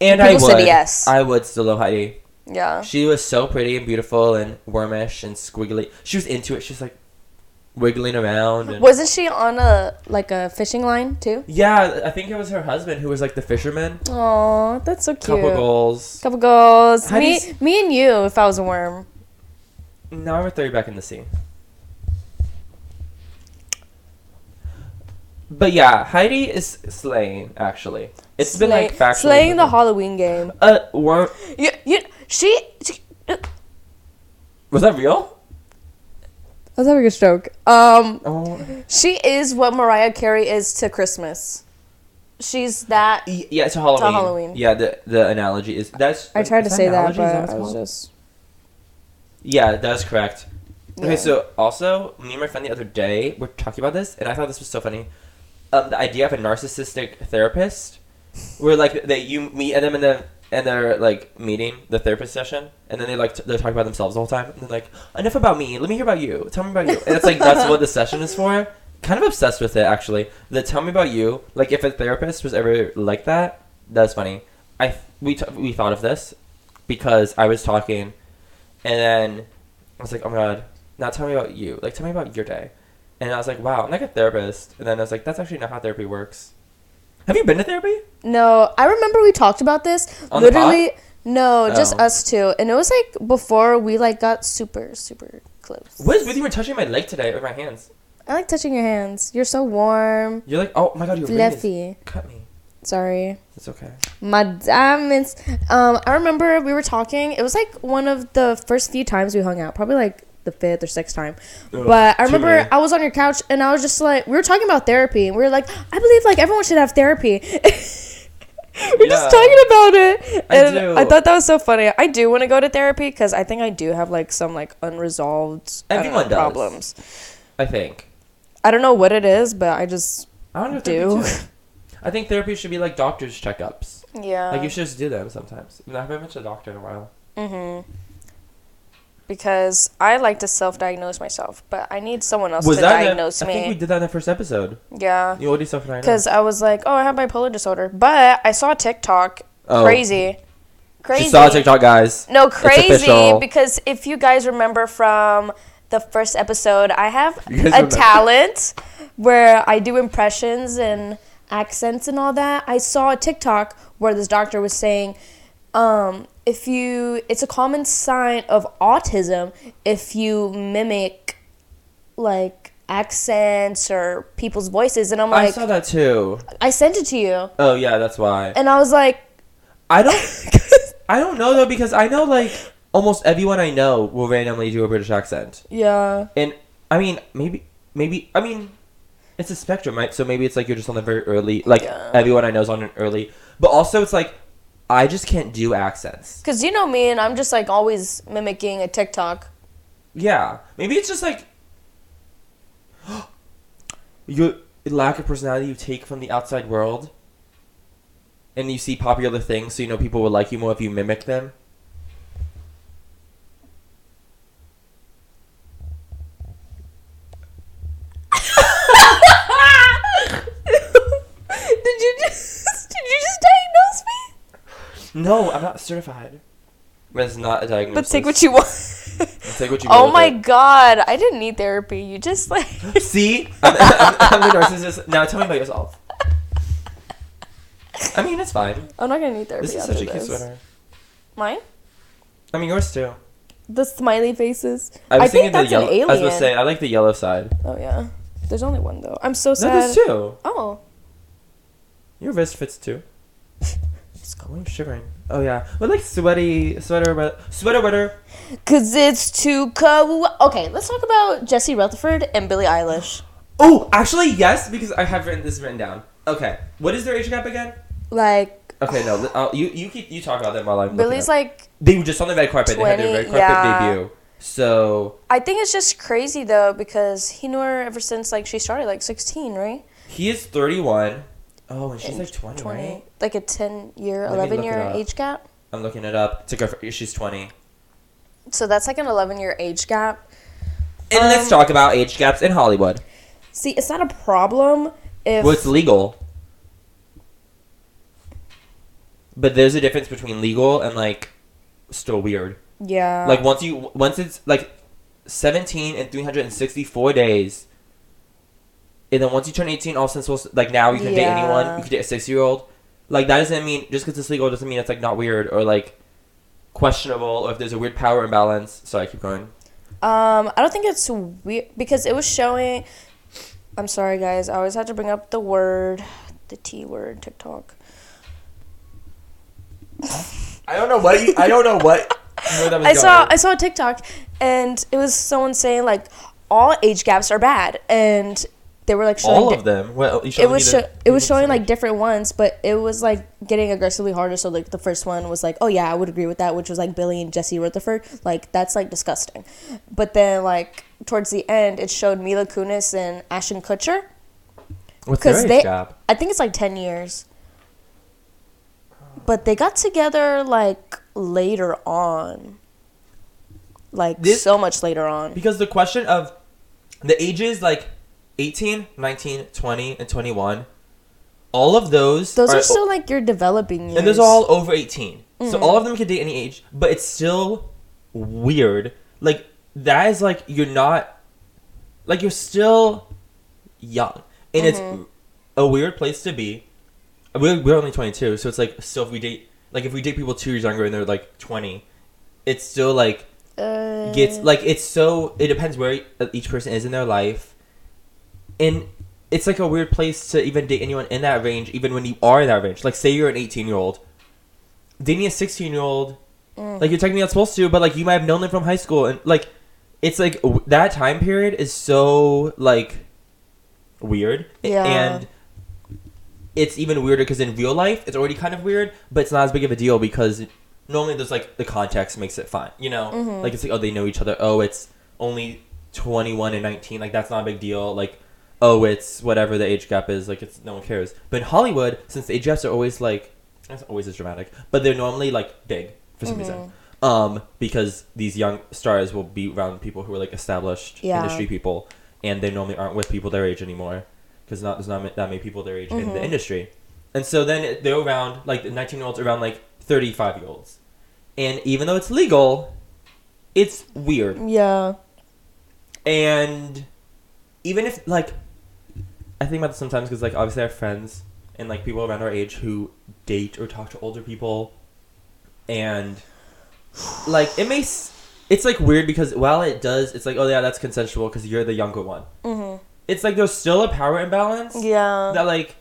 and I would, said yes. I would still love Heidi. Yeah. She was so pretty and beautiful and wormish and squiggly. She was into it. She's like wiggling around. And, Wasn't she on a like a fishing line too? yeah, I think it was her husband who was like the fisherman. Oh, that's so cute. Couple goals. Couple goals. Me, Heidi's- me and you. If I was a worm. Now I'm gonna throw you back in the sea. But yeah, Heidi is slaying. Actually, It's been like Slay- factually slaying the. Halloween game. Uh, worm. You, you, she, she Was that real? I was having a stroke. Um, Oh. she is what Mariah Carey is to Christmas. She's that. Yeah, it's a Halloween. Halloween. Yeah, the the analogy is that's. I tried to is say that, analogy? But I was just. Yeah, that's correct. Yeah. Okay, so also, me and my friend the other day were talking about this, and I thought this was so funny. Um, the idea of a narcissistic therapist, where like that you meet them in the and they're like meeting the therapist session, and then they like t- they're talking about themselves the whole time, and they're like, enough about me, let me hear about you, tell me about you, and it's like that's what the session is for. Kind of obsessed with it actually. The tell me about you, like if a therapist was ever like that, that's funny. I we t- we thought of this because I was talking, and then I was like, oh my god, now tell me about you. Like, tell me about your day. And I was like, wow, I'm like a therapist. And then I was like, that's actually not how therapy works. Have you been to therapy? No, I remember we talked about this. On? Literally, no, just Oh. us two, and it was like before we like got super, super close. What is with you were touching my leg today with my hands? I like touching your hands. You're so warm, You're like, oh my god, your ring is- fluffy. Cut me. Sorry. It's okay. My diamonds. Um, I remember we were talking. It was like one of the first few times we hung out, probably like the fifth or sixth time. Ugh, but I remember. I was on your couch and I was just like, we were talking about therapy, and we were like, I believe like everyone should have therapy. we're Yeah. just talking about it, I and do. I thought that was so funny. I do want to go to therapy because I think I do have like some like unresolved I know, does. problems. I think. I don't know what it is, but I just I don't know Do. I think therapy should be like doctor's checkups. yeah. Like you should just do them sometimes. I haven't been to a doctor in a while. Mm-hmm. Because I like to self-diagnose myself, but I need someone else Was to that? in the- diagnose I think we did that in the first episode. Yeah. You already self-diagnosed. Because I was like, oh, I have bipolar disorder, but I saw TikTok. Oh. Crazy. Crazy. She saw TikTok, guys. No, crazy. Because if you guys remember from the first episode, I have a remember. talent where I do impressions and accents and all that. I saw a TikTok where this doctor was saying, um, if you, it's a common sign of autism if you mimic like accents or people's voices. And I'm like I saw that too. I sent it to you. Oh yeah, that's why. And I was like, I don't. I don't know though because I know like almost everyone I know will randomly do a British accent, yeah. and I mean, maybe, maybe. I mean, it's a spectrum, right? So maybe it's like you're just on the very early. Like Yeah. everyone I know is on an early, but also it's like I just can't do accents. Cause you know me, and I'm just like always mimicking a TikTok. Yeah, maybe it's just like your lack of personality you take from the outside world, and you see popular things, so you know people will like you more if you mimic them. did you just did you just diagnose me? No, I'm not certified. But it's not a diagnosis. But take what you want. Take what you want. oh my with god, I didn't need therapy. You just like. See, I'm, I'm, I'm the narcissist. Now tell me about yourself. I mean, it's fine. I'm not gonna need therapy This is after such a cute sweater. Mine? I mean, yours too. The smiley faces. I was think thinking that's the yellow. an alien. I was gonna say I like the yellow side. Oh yeah. There's only one though. I'm so No, sad. there's two. Oh. Your vest fits too. It's cold. I'm shivering. Oh yeah, but like sweaty sweater, but sweater weather. Cause it's too cold. Okay, let's talk about Jesse Rutherford and Billie Eilish. Oh, actually yes, because I have written this written down. Okay, what is their age gap again? Like Okay, no, you you keep you talk about them while I'm. Billie's like they were just on the red carpet. They had their 20, red carpet yeah. debut. So I think it's just crazy though because he knew her ever since like she started like 16, right? he is 31. Oh, and she's like 20, right? Like a 10 year, Let me 11 look year up. age gap. I'm looking it up. To go for, she's 20. So that's like an 11 year age gap. And let's Um, talk about age gaps in Hollywood. See, it's not a problem if Well, it's legal. But there's a difference between legal and like still weird. yeah. Like once you once it's like 17 and 364 days. And then once you turn 18, all of a sudden, supposed like now you can date Yeah. anyone. You can date a six year old. Like that doesn't mean just because it's legal doesn't mean it's like not weird or like questionable or if there's a weird power imbalance. Sorry, keep going. Um, I don't think it's weird because it was showing. I'm sorry, guys. I always have to bring up the word, the T word, TikTok. I don't know what you, I don't know what. Where that was I saw going. I saw a TikTok, and it was someone saying like all age gaps are bad, and they were like showing all di- of them. Well, you it was sho- it was showing like different ones, but it was like getting aggressively harder. So like the first one was like, oh yeah, I would agree with that, which was like Billie and Jesse Rutherford. Like that's like disgusting. But then like towards the end, it showed Mila Kunis and Ashton Kutcher. What's their age they- gap? I think it's like ten years. But they got together like later on. Like This- so much later on. Because the question of the ages like 18, 19, 20, and 21, all of those Those are still like your developing years. and those are all over 18. Mm-hmm. So all of them can date any age, but it's still weird. Like that is like you're not like you're still young. And Mm-hmm. it's a weird place to be. We're, we're only 22, so it's like still if we date like if we date people 2 years younger and they're like 20, it's still like uh, gets like it's so it depends where each person is in their life and it's like a weird place to even date anyone in that range even when you are in that range. Like say you're an 18 year old dating a 16 year old Mm. like you're technically not supposed to but like you might have known them from high school and like it's like w- that time period is so like weird. Yeah. and it's even weirder because in real life it's already kind of weird but it's not as big of a deal because normally there's like the context makes it fine you know? Mm-hmm. like it's like oh they know each other. Oh it's only 21 and 19 like that's not a big deal. Like oh it's whatever the age gap is like it's no one cares but in hollywood since the age gaps are always like that's always as dramatic but they're normally like big for some Mm-hmm. reason um because these young stars will be around people who are like established Yeah. industry people and they normally aren't with people their age anymore because not there's not that many people their age in Mm-hmm. the industry and so then they're around like the 19 year olds around like 35 year olds and even though it's legal it's weird Yeah. and even if like i think about this sometimes because like obviously i have friends and like people around our age who date or talk to older people and like it may s- it's like weird because while it does it's like oh yeah that's consensual because you're the younger one Mhm. it's like there's still a power imbalance Yeah. that like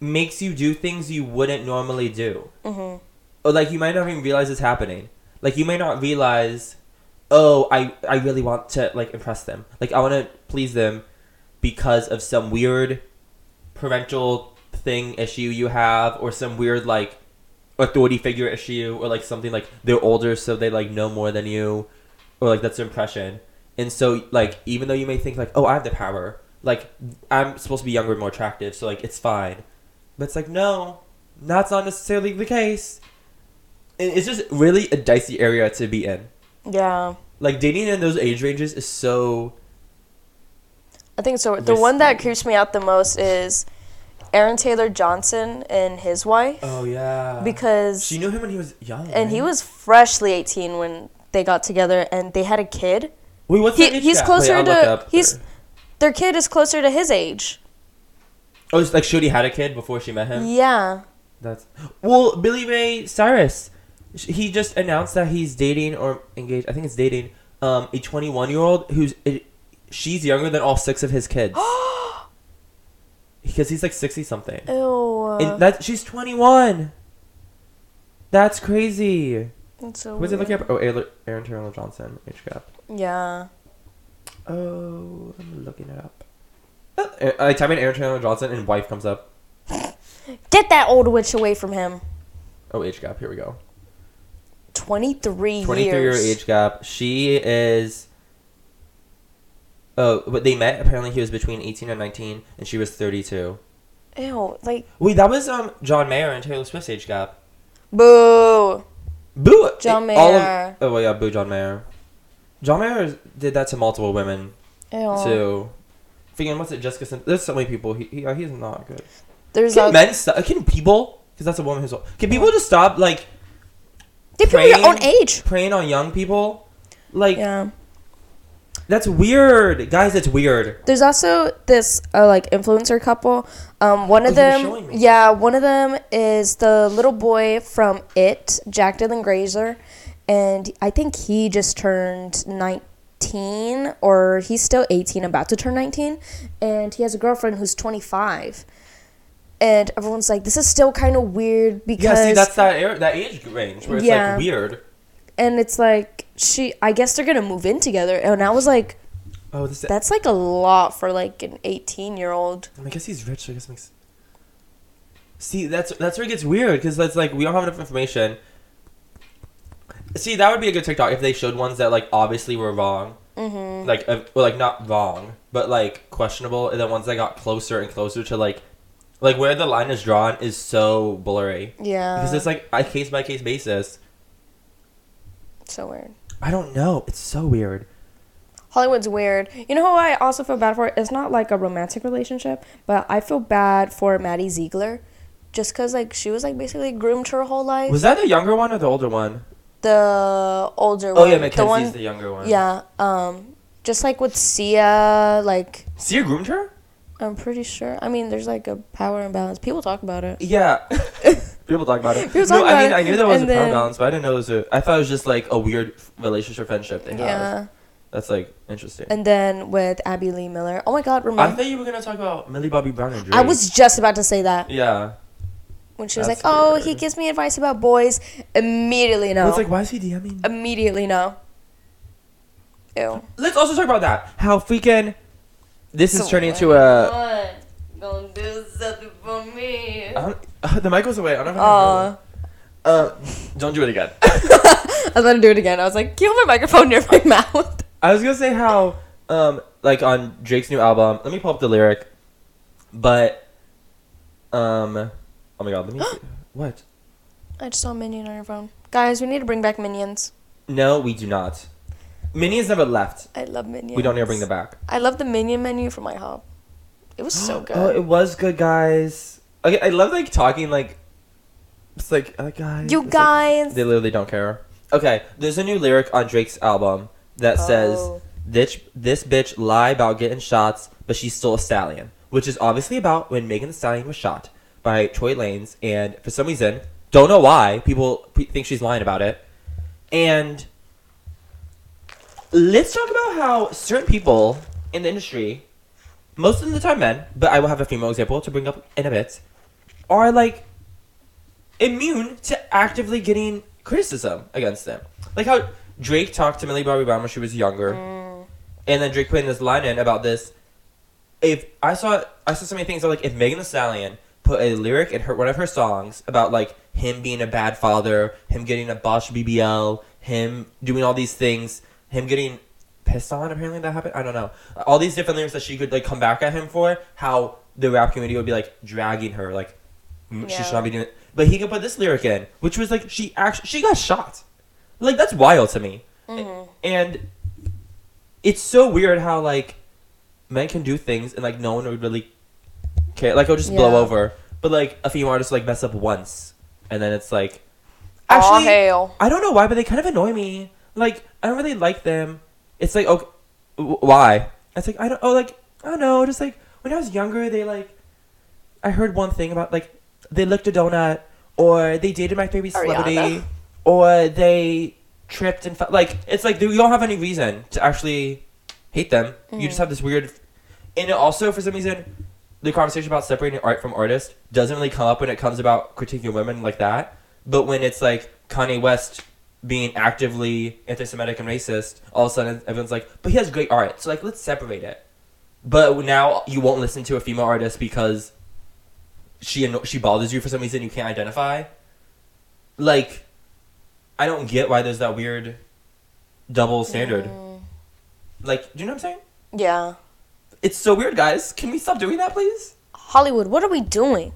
makes you do things you wouldn't normally do Mhm. or like you might not even realize it's happening like you may not realize oh, I I really want to like impress them. Like I want to please them because of some weird parental thing issue you have or some weird like authority figure issue or like something like they're older so they like know more than you or like that's their impression. And so like even though you may think like, "Oh, I have the power." Like I'm supposed to be younger and more attractive, so like it's fine. But it's like, no, that's not necessarily the case. And it's just really a dicey area to be in. Yeah. Like dating in those age ranges is so. I think so. The one that creeps me out the most is Aaron Taylor Johnson and his wife. Oh yeah. because she knew him when he was young. and he was freshly 18 when they got together and they had a kid. Wait, what's he- age he's gap? closer Wait, to- he's- for- Their kid is closer to his age. Oh, it's like she already had a kid before she met him. Yeah. That's well, Billy Ray Cyrus. He just announced that he's dating or engaged. I think it's dating um a 21 year old who's it, she's younger than all six of his kids. because he's like 60 something. Ew. And that she's 21. That's crazy. That's so Who's it looking up? Oh, Aaron Taylor Johnson age gap. Yeah. Oh, I'm looking it up. Uh, I type in Aaron Taylor Johnson and wife comes up. Get that old witch away from him. Oh, age gap. Here we go. 23, 23 year age gap. She is. Oh, but they met. Apparently, he was between 18 and 19, and she was 32. Ew. Like, Wait, that was um John Mayer and Taylor Swift's age gap. boo. Boo. John it- all of- Mayer. oh yeah, boo John Mayer. John Mayer did that to multiple women Ew. too. Freaking what's it, Jessica? There's so many people. He, he uh, he's not good. There's Can a. men stop? Can people? Because that's a woman who's. Can people just stop like Get people your own age. preying on young people? Like Yeah. That's weird, guys. It's weird. There's also this uh, like influencer couple. Um, one Oh, of were them, yeah, one of them is the little boy from It, Jack Dylan Grazer, and I think he just turned 19, or he's still 18, about to turn 19, and he has a girlfriend who's 25. And everyone's like, this is still kind of weird because Yeah, see, that's that air, that age range where it's Yeah. like weird. And it's like she I guess they're gonna move in together and I was like Oh, this. that's like a lot for like an 18 year old I guess he's rich. So I guess makes. See, that's that's where it gets weird because that's like we don't have enough information. See, that would be a good TikTok if they showed ones that like obviously were wrong, mm-hmm. like uh, well, like not wrong, but like questionable, and the ones that got closer and closer to like, like where the line is drawn is so blurry yeah because it's like a case by case basis. So weird I don't know. It's so weird. Hollywood's weird. You know who I also feel bad for? It's not like a romantic relationship, but I feel bad for Maddie Ziegler, just cause like she was like basically groomed her whole life. Was that the younger one or the older one? the older Oh one? yeah, the one, the younger one. yeah. Um, just like with Sia, like Sia groomed her. I'm pretty sure. I mean, there's like a power imbalance. People talk about it. Yeah. People talk about it. People no, talk I about mean, it, I knew there was and a power then- balance, but I didn't know it was a. I thought it was just like a weird relationship friendship they have. Yeah. That's like interesting. And then with Abby Lee Miller. Oh my God, I remember? thought you were gonna talk about Millie Bobby Brown and Drake. I was just about to say that Yeah. when she was That's like, "Oh, weird. he gives me advice about boys." Immediately no. It's like, why is he DMing? Immediately no. Ew. Let's also talk about that. How freaking. This is turning into a. What? Gonna do something for me. I don't- uh, the mic was away. I don't know. Uh, don't do it again. I was gonna do it again. I was like, "Keep my microphone near my mouth." I was gonna say how, um, like on Drake's new album. Let me pull up the lyric, but, um, oh my god, let me. What? I just saw Minion on your phone. Guys, we need to bring back Minions. No, we do not. Minions never left. I love Minions. We don't need to bring them back. I love the Minion menu from IHOP. It was so good. Oh, it was good, guys. Okay, I love like talking like. It's like, uh, guys. you It's like- guys. they literally don't care. Okay, there's a new lyric on Drake's album that says, Oh. "This this bitch lie about getting shots, but she's still a stallion," which is obviously about when Megan Thee Stallion was shot by Tory Lanez, and for some reason, don't know why, people pe- think she's lying about it. And let's talk about how certain people in the industry, most of the time men, but I will have a female example to bring up in a bit, are like immune to actively getting criticism against them. Like how Drake talked to Millie Bobby Brown when she was younger, Mm. and then Drake put in this line in about this. If I saw, I saw so many things. Like if Megan Thee Stallion put a lyric in her one of her songs about like him being a bad father, him getting a Bosch BBL, him doing all these things, him getting pissed on. Apparently that happened. I don't know. All these different lyrics that she could like come back at him for. How the rap community would be like dragging her, like mm, she Yeah. should not be doing. it. But he could put this lyric in, which was like she actually she got shot. Like that's wild to me. Mhm. And it's so weird how like men can do things and like no one would really care. Like it'll just blow over. But like a female artist like mess up once, and then it's like actually hell. I don't know why, but they kind of annoy me. Like I don't really like them. It's like okay, w- why? It's like I don't. Oh, like I don't know. Just like when I was younger, they like I heard one thing about like they licked a donut, or they dated my favorite celebrity, Ariana. or they tripped and fell. like it's like you don't have any reason to actually hate them. You just mm. have this weird, and it also for some reason the conversation about separating art from artist doesn't really come up when it comes about critiquing women like that. But when it's like Kanye West being actively anti-Semitic and racist, all of a sudden everyone's like, "But he has great art." So like, let's separate it. But now you won't listen to a female artist because she anno- she bothers you for some reason you can't identify. Like, I don't get why there's that weird double standard. Mm. Like, do you know what I'm saying? Yeah. It's so weird, guys. Can we stop doing that, please? Hollywood, what are we doing?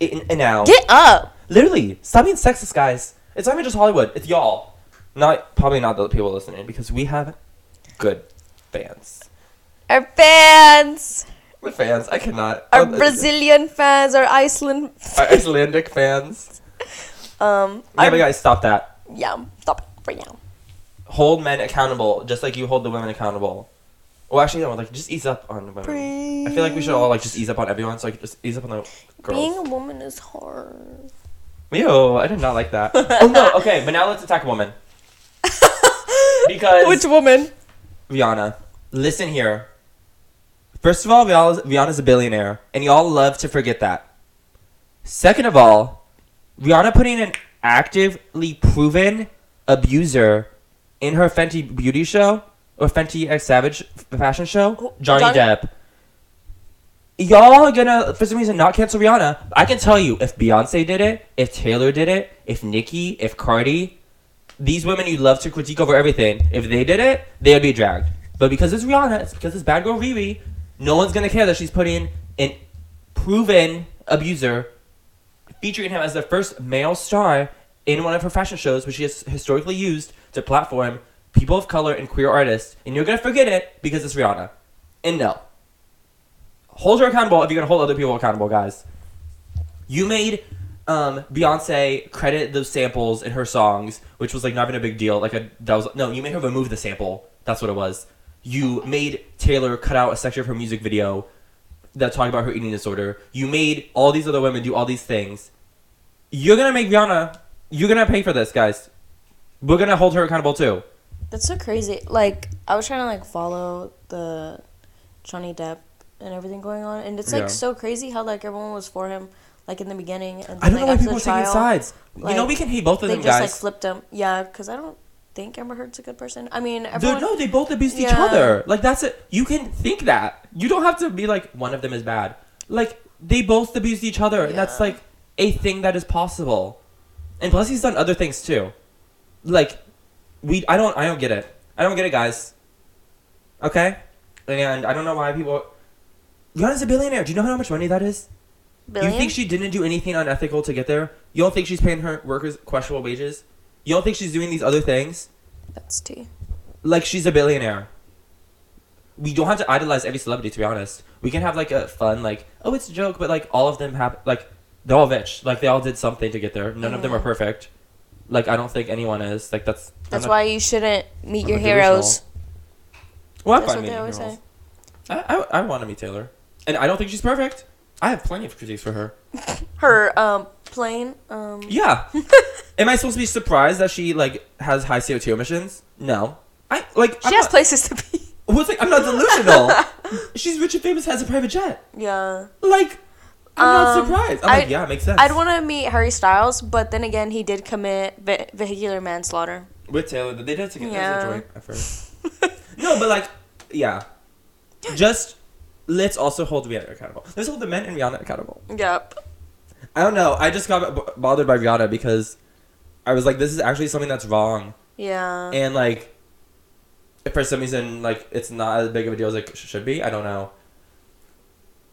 And, and now, Get up. literally, stop being sexist, guys. It's not even just Hollywood. It's y'all. Not probably not the people listening because we have good fans. Our fans, We're fans. I cannot. our Brazilian fans, our Iceland. our Icelandic fans. Um, Yeah, our- but guys, stop that. yeah, stop it right now. Hold men accountable, just like you hold the women accountable. Well, actually, no. Like, just ease up on women. I feel like we should all like just ease up on everyone. So like, just ease up on the girls. Being a woman is hard. Ew, I did not like that. oh no, okay, but now let's attack a woman. Because Which woman? Rihanna, listen here. First of all, Rihanna, Rihanna's a billionaire, and y'all love to forget that. Second of all, Rihanna putting an actively proven abuser in her Fenty beauty show or Fenty X Savage fashion show, Johnny Johnny- Depp. Y'all are gonna, for some reason, not cancel Rihanna. I can tell you, if Beyonce did it, if Taylor did it, if Nicki, if Cardi, these women you love to critique over everything, if they did it, they would be dragged. But because it's Rihanna, it's because it's bad girl Riri, no one's gonna care that she's putting an proven abuser featuring him as the first male star in one of her fashion shows, which she has historically used to platform people of color and queer artists. And you're gonna forget it because it's Rihanna. And no. Hold her accountable if you're gonna hold other people accountable, guys. You made um, Beyonce credit those samples in her songs, which was like not even a big deal. Like a that was no, you made her remove the sample. That's what it was. You made Taylor cut out a section of her music video that talked about her eating disorder. You made all these other women do all these things. You're gonna make Rihanna. You're gonna pay for this, guys. We're gonna hold her accountable too. That's so crazy. Like I was trying to like follow the Johnny Depp and everything going on, and it's like Yeah. so crazy how like everyone was for him, like in the beginning, and I don't like, know why people are taking sides. you know we can hate both of them. They them, just guys. like flipped him. Yeah, because I don't think Amber Heard's a good person. I mean, everyone. no, they both abused each other. Like that's it. You can think that. You don't have to be like one of them is bad. Like they both abused each other, and that's like a thing that is possible. And plus, he's done other things too. Like we, I don't, I don't get it. I don't get it, guys. Okay, and I don't know why people. Rihanna's a billionaire. Do you know how much money that is? Billion? You think she didn't do anything unethical to get there? You don't think she's paying her workers questionable wages? You don't think she's doing these other things? That's tea. like she's a billionaire. We don't have to idolize every celebrity to be honest. We can have like a fun like oh it's a joke, but like all of them have like they're all rich. Like they all did something to get there. None of them are Mhm. perfect. Like I don't think anyone is. Like that's I'm That's not- why you shouldn't meet I'm your not heroes. Well, I'm That's fine what they meeting always girls. say. I I, I want to meet Taylor, and I don't think she's perfect. I have plenty of critiques for her. Her um plane um. Yeah. Am I supposed to be surprised that she like has high CO two emissions? No. I like. She I'm has not, places to be. What's like? I'm not delusional. she's rich and famous, has a private jet. Yeah. Like, I'm not Um, surprised. I'm I'd- like, yeah, it makes sense. I'd want to meet Harry Styles, but then again, he did commit ve- vehicular manslaughter. with Taylor. They did together Yeah. as a joint at first. no, but like, yeah, just let's also hold Rihanna accountable. Let's hold the men and Rihanna accountable. Yep. I don't know. I just got b- bothered by Rihanna because I was like, this is actually something that's wrong, Yeah. and like, if for some reason like it's not as big of a deal as it should be. I don't know.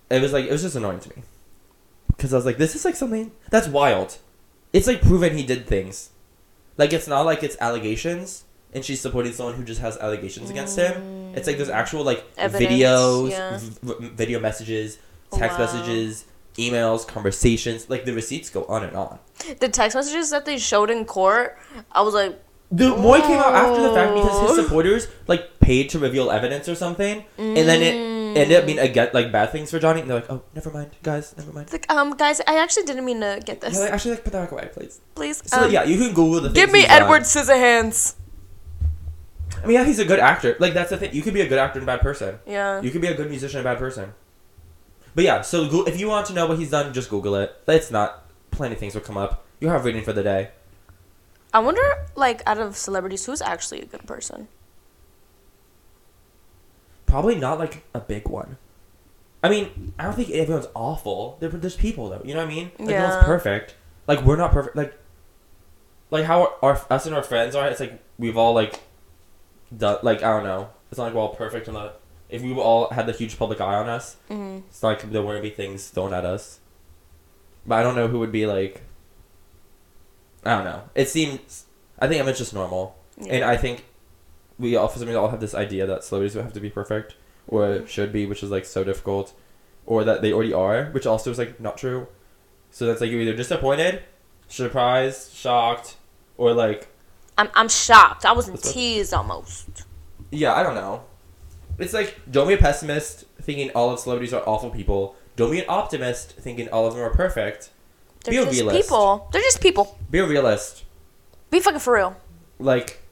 It was like it was just annoying to me because I was like, this is like something that's wild. It's like proven he did things. Like it's not like it's allegations and she's supporting someone who just has allegations against him. It's like there's mm. actual like Evidence, videos, yeah. v- video messages, text Wow. messages, emails, conversations. Like the receipts go on and on. the text messages that they showed in court, I was like, The more came out after the fact because his supporters like paid to reveal evidence or something, and then it ended up being again like bad things for Johnny. And they're like, "Oh, never mind, guys, never mind." it's like, um, guys, I actually didn't mean to get this. Yeah, like, actually, like put that back away, please. Please. So um, yeah, you can Google the. Give me he's done. Edward Scissorhands. I mean, yeah, he's a good actor. Like that's the thing. You could be a good actor and a bad person. Yeah. You could be a good musician and a bad person. But yeah, so go- if you want to know what he's done, just Google it. It's not. Plenty of things will come up. You have reading for the day. I wonder, like, out of celebrities, who's actually a good person? Probably not like a big one. I mean, I don't think everyone's awful. There, there's people though. You know what I mean? Like no one's perfect. Like we're not perfect. Like, like how our us and our friends are. It's like we've all like, done. Like I don't know. It's not like we're all perfect. And not, if we all had the huge public eye on us, Mm-hmm. it's like there wouldn't be things thrown at us. But I don't know who would be like. I don't know. It seems. I think I'm just normal. And I think we all, for some reason, all have this idea that celebrities would have to be perfect, or should be, which is like so difficult, or that they already are, which also is like not true. So that's like you're either disappointed, surprised, shocked, or like, I'm, I'm shocked. I was in tears almost. yeah, I don't know. It's like don't be a pessimist thinking all of celebrities are awful people. Don't be an optimist thinking all of them are perfect. They're Be a just realist. people. They're just people. Be a realist. Be fucking for real. Like,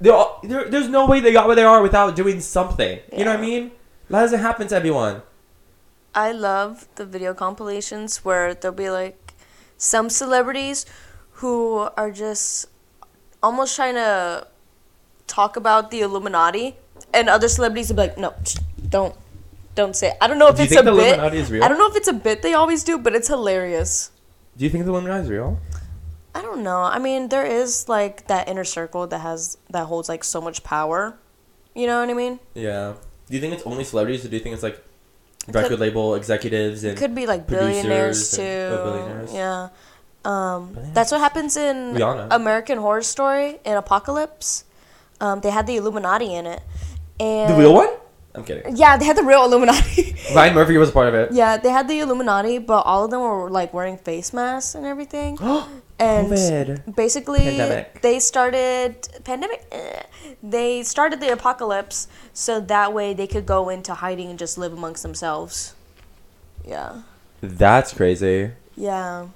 they're all, there, there's no way they got where they are without doing something. You know what I mean? That doesn't happen to everyone. I love the video compilations where there'll be like some celebrities who are just almost trying to talk about the Illuminati, and other celebrities would be like, "No, don't, don't say." It. I don't know if Do you it's think a the bit. Illuminati is real? I don't know if it's a bit they always do, but it's hilarious. Do you think the Illuminati is real? I don't know. I mean, there is like that inner circle that has that holds like so much power. You know what I mean? Yeah. Do you think it's only celebrities, or do you think it's like record could- label executives and It could be like billionaires too. and- oh, billionaires. Yeah. Um, Billionaires. that's what happens in Rihanna. American Horror Story in Apocalypse. Um, they had the Illuminati in it. And the real one? I'm kidding. Yeah, they had the real Illuminati. Ryan Murphy was a part of it. yeah, they had the Illuminati, but all of them were like wearing face masks and everything. and COVID. basically Pandemic. they started pandemic eh, they started the apocalypse so that way they could go into hiding and just live amongst themselves yeah That's crazy. yeah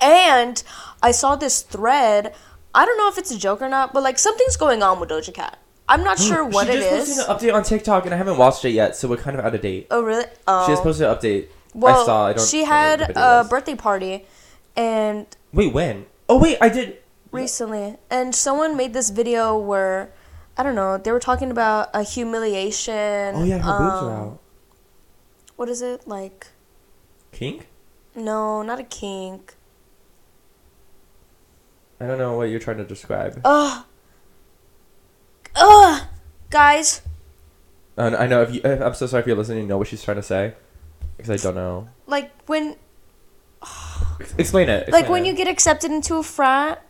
and i saw this thread i don't know if it's a joke or not but like something's going on with doja cat i'm not sure what it is. she it just is posted an update on TikTok, and I haven't watched it yet, so we're kind of out of date. oh really oh She just posted an update. well I saw. I don't. she had a was. birthday party and Wait, when? Oh wait, I did. recently and someone made this video where i don't know they were talking about a humiliation Oh yeah, her boobs are um, out. what is it like Kink? no not a kink I don't know what you're trying to describe. ugh ugh guys Uh, I know if you. I'm so sorry if you're listening. You know what she's trying to say, because I don't know. like when Ex- Explain it. like when it. you get accepted into a frat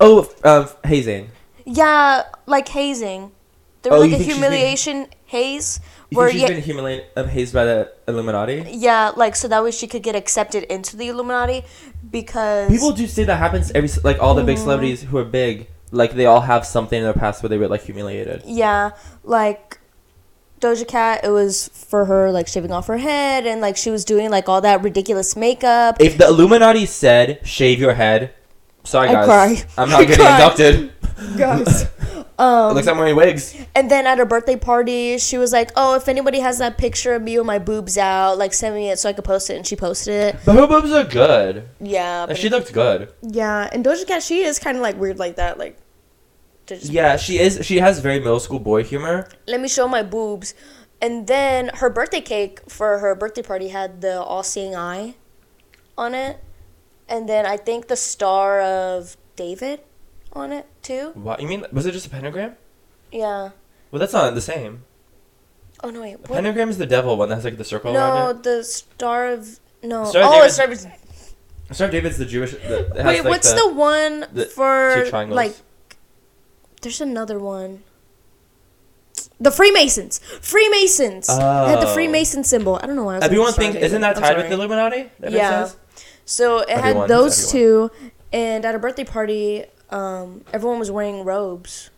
Oh, f- um, hazing. yeah like hazing there Oh, was you like a think she's being- humiliation haze You where think she's yeah, been humiliated, um, hazed by the Illuminati? yeah like so that way she could get accepted into the illuminati because People do say that happens every like all the Mm-hmm. big celebrities who are big, like they all have something in their past where they were like humiliated. Yeah, like Doja Cat, it was for her like shaving off her head and like she was doing like all that ridiculous makeup. If the Illuminati said shave your head, sorry I guys, cry. I'm not I getting cry. inducted. Guys, Um, it looks like I'm wearing wigs. and then at her birthday party, she was like, "Oh, if anybody has that picture of me with my boobs out, like send me it so I could post it." And she posted it. But her boobs are good. Yeah, And she looked good. yeah. And Doja Cat, she is kind of like weird like that. Like, Yeah, she is. She has very middle school boy humor. let me show my boobs. And then her birthday cake for her birthday party had the all seeing eye on it. And then I think the star of David on it too. What you mean? Was it just a pentagram? Yeah. Well, that's not the same. Oh no wait. What? pentagram is the devil one that has like the circle No, the star of no. Star of oh, David's- Star of. David's the Jewish. The, has, Wait, like, what's the, one the for two triangles. like? There's another one. The Freemasons. Freemasons. It had the Oh. Freemason symbol. I don't know why. I was Everyone thinks isn't that tied with the. Illuminati? That Yeah. So it had Everyone's those everyone. two, and at a birthday party, um, everyone was wearing robes,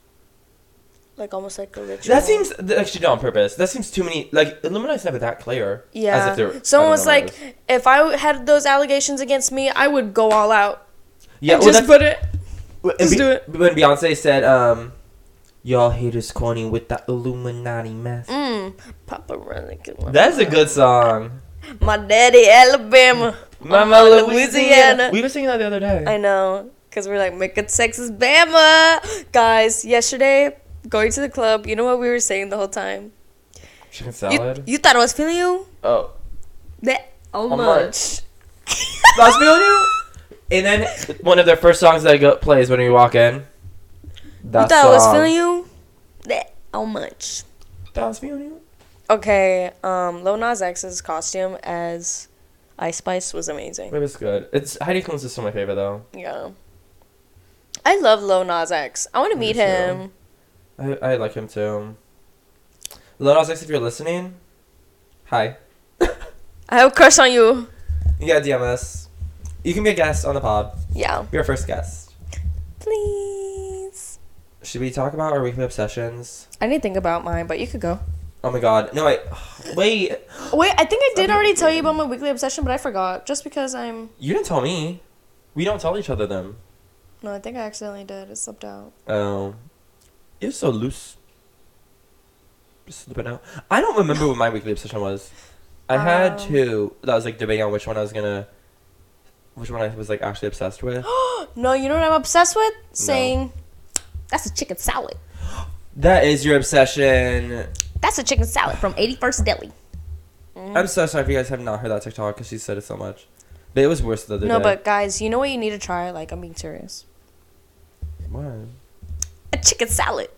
like almost like a ritual. That seems like she did on purpose. That seems too many. Like Illuminati's never that clear. yeah. As if Someone was know what it like, is. if I had those allegations against me, I would go all out. yeah, well, just put it. When Just Be- do it. When Beyonce said, um, "Y'all haters corny with the Illuminati mess." Mm, Papa running. That's a good song. My daddy, Alabama. Mama Louisiana. Louisiana. We were singing that the other day. I know, cause we're like make making Texas Bama, guys. Yesterday, going to the club, you know what we were saying the whole time? Chicken You, salad. you thought I was feeling you? oh, That how How much? that's me on you. And then one of their first songs that I go, plays when you walk in. That You thought I was song. feeling you? That how much? That was on you. Okay, um, Lil Nas X's costume as Ice Spice was amazing. It was good. It's Heidi Klum's is still my favorite though. Yeah. I love Lil Nas X. I want to meet too. him. I, I like him too. Lil Nas X, if you're listening, hi. I have a crush on you. Yeah, DMS. You can be a guest on the pod. Yeah. Be our first guest. Please. Should we talk about our weekly obsessions? I didn't think about mine, but you could go. Oh my god. No, I. Wait. Wait, I think I did already tell you about my weekly obsession, but I forgot. Just because I'm. You didn't tell me. We don't tell each other them. No, I think I accidentally did. It slipped out. Oh. You're so loose. Just slipping out. I don't remember what my weekly obsession was. I had Um. two that I was like debating on which one I was gonna. Which one I was like actually obsessed with. No, you know what I'm obsessed with? Saying, that's a chicken salad. that is your obsession. That's a chicken salad from 81st Deli. Mm-hmm. I'm so sorry if you guys have not heard that TikTok because she said it so much. But it was worse the other No, day. but guys, you know what you need to try? Like, I'm being serious. What? A chicken salad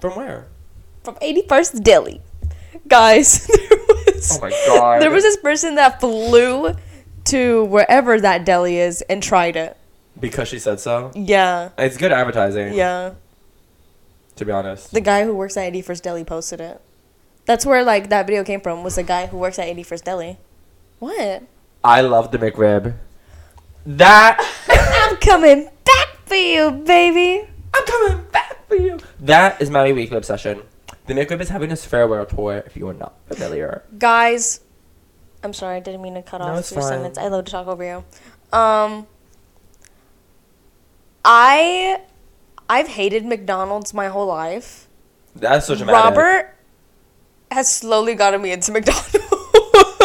From where? from 81st Deli. Guys, there was, Oh my god. there was this person that flew to wherever that deli is and tried it. Because she said so. Yeah. It's good advertising. Yeah. To be honest. The guy who works at 81st Deli posted it. That's where, like, that video came from, was the guy who works at 81st Deli. What? I love the McRib. That. I'm coming back for you, baby. I'm coming back for you. That is my weekly obsession. The McRib is having his farewell tour. If you are not familiar. Guys, I'm sorry, I didn't mean to cut No, off it's your fine. sentence. I love to talk over you. Um, I, I've hated McDonald's my whole life. That's so dramatic. Robert has slowly gotten me into McDonald's.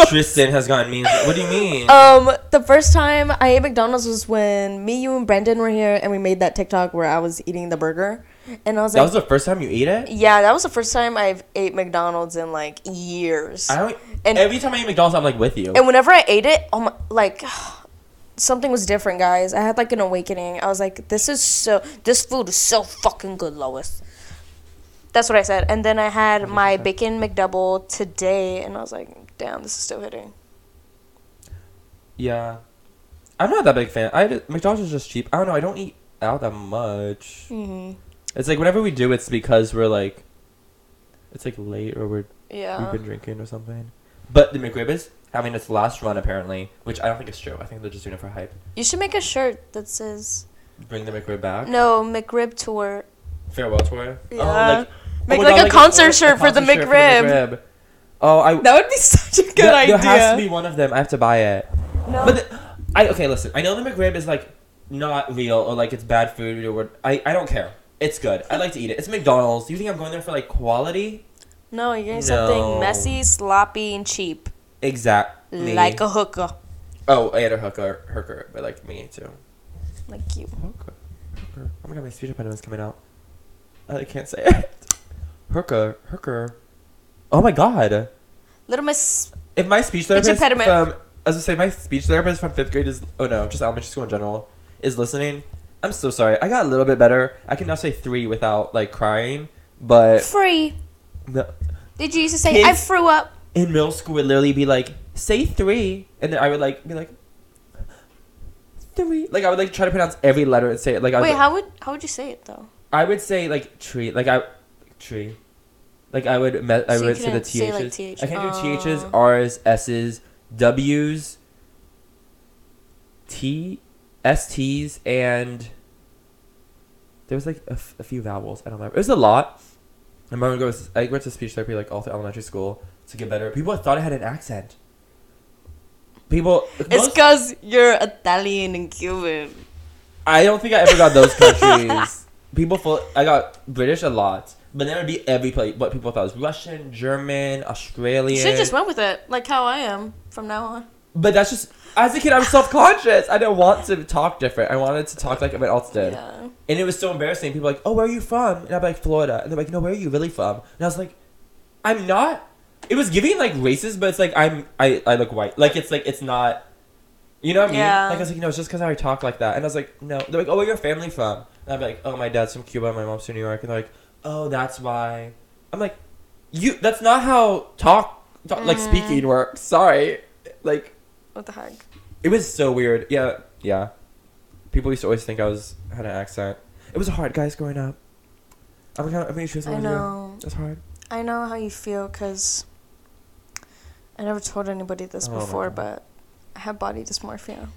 Tristan has gotten me. What do you mean? Um, the first time I ate McDonald's was when me, you, and Brendan were here, and we made that TikTok where I was eating the burger, and I was that like, "That was the first time you ate it. "Yeah, that was the first time I've ate McDonald's in like years." I don't. And- every time I eat McDonald's, I'm like with you. And whenever I ate it, oh my, like something was different, guys. I had like an awakening. I was like, "This is so. This food is so fucking good, Lois." That's what I said. And then I had my bacon McDouble today, and I was like, "Damn, this is still hitting." yeah, I'm not that big fan. I McDonald's is just cheap. I don't know. I don't eat out that much. hmm It's like whenever we do, it's because we're like, it's like late or we're Yeah. we've been drinking or something. But the McRib is having its last run apparently, which I don't think is true. I think they're just doing it for hype. You should make a shirt that says Bring the McRib back. no McRib tour. Farewell tour. Yeah. Oh, oh Make my like God, a concert shirt for the concert shirt McRib. Oh, I. That would be such a good there, idea. There has to be one of them. I have to buy it. no. But the, I okay. Listen, I know the McRib is like not real or like it's bad food or what. I I don't care. It's good. I like to eat it. It's McDonald's. Do you think I'm going there for like quality? No, you're getting No. something messy, sloppy, and cheap, Exactly. like a hooker, Oh, I had a hooker, hooker, but like me too. like you. Hooker, hooker. Oh my god, my speech impediment is coming out. I can't say it. Hooker, hooker. Oh my god. Little Miss. If my speech therapist impediment. from, as I say, my speech therapist from fifth grade is, oh no, just elementary school in general, is listening. I'm so sorry. I got a little bit better. I can now say three without like crying, but Free. no. Did you used to say I Kids- threw up? in middle school would literally be like, say three, and then I would like be like, three. Like I would like try to pronounce every letter and say it. Like I would, Wait, how would how would you say it though? I would say like tree, like I tree, like I would me- I So you would say the couldn't say, like, ths. TH. I can't do ths, Oh. r's, s's, w's, t, st's, and there was like a, f- a few vowels. I don't remember. It was a lot. I remember goes. I went to speech therapy like all through elementary school to get better. People thought I had an accent. People. It's because you're Italian and Cuban. I don't think I ever got those countries. people full. I got British a lot, but then it would be every place. What people thought it was Russian, German, Australian. should just went with it, like how I am from now on. But that's just as a kid. I was self conscious. I didn't want to talk different. I wanted to talk like everyone else did, Yeah. and it was so embarrassing. People were like, "Oh, where are you from?" And I'd be like, "Florida," and they're like, "No, where are you really from?" And I was like, "I'm not." It was giving like racist, but it's like I'm I I look white. Like it's like it's not. You know what I mean? Yeah. Like I was like, no, it's just because I talk like that. And I was like, no. They're like, oh, where your family from? And I'd be like, oh, my dad's from Cuba, my mom's from New York. And they're like, oh, that's why. I'm like, you. That's not how talk, talk like Mm. speaking works. Sorry. Like What the heck? it was so weird. Yeah, yeah. People used to always think I was had an accent. It was hard, guys, growing up. I'm gonna. I'm gonna choose I know. It's hard. I know how you feel because I never told anybody this Oh before, but I have body dysmorphia.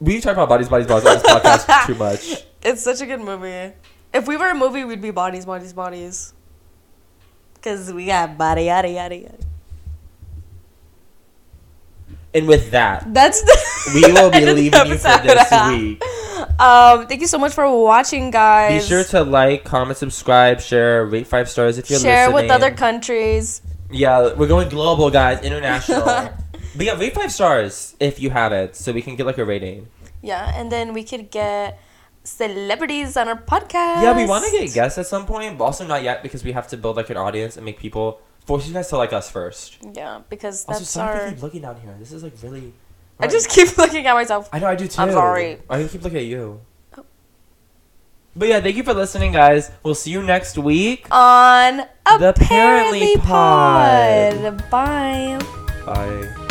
We talk about bodies, bodies, bodies on this podcast too much. It's such a good movie. If we were a movie, we'd be bodies, bodies, bodies. Cause we got body, yada, yada, yada. And with that, That's the. we will be end of the leaving you for this week. Um, thank you so much for watching, guys. Be sure to like, comment, subscribe, share, rate five stars if you're share listening. with other countries. Yeah, we're going global, guys, international. but yeah, rate five stars if you have it, so we can get like a rating. Yeah, and then we could get celebrities on our podcast. Yeah, we want to get guests at some point, but also not yet because we have to build like an audience and make people force you guys to like us first. Yeah, because Also, that's sorry our. keep looking down here. This is like really. I just keep looking at myself. I know I do too. I'm sorry. I keep looking at you. Oh. But yeah, thank you for listening, guys. We'll see you next week. On The Apparently Apparently Pod. Bye. Bye.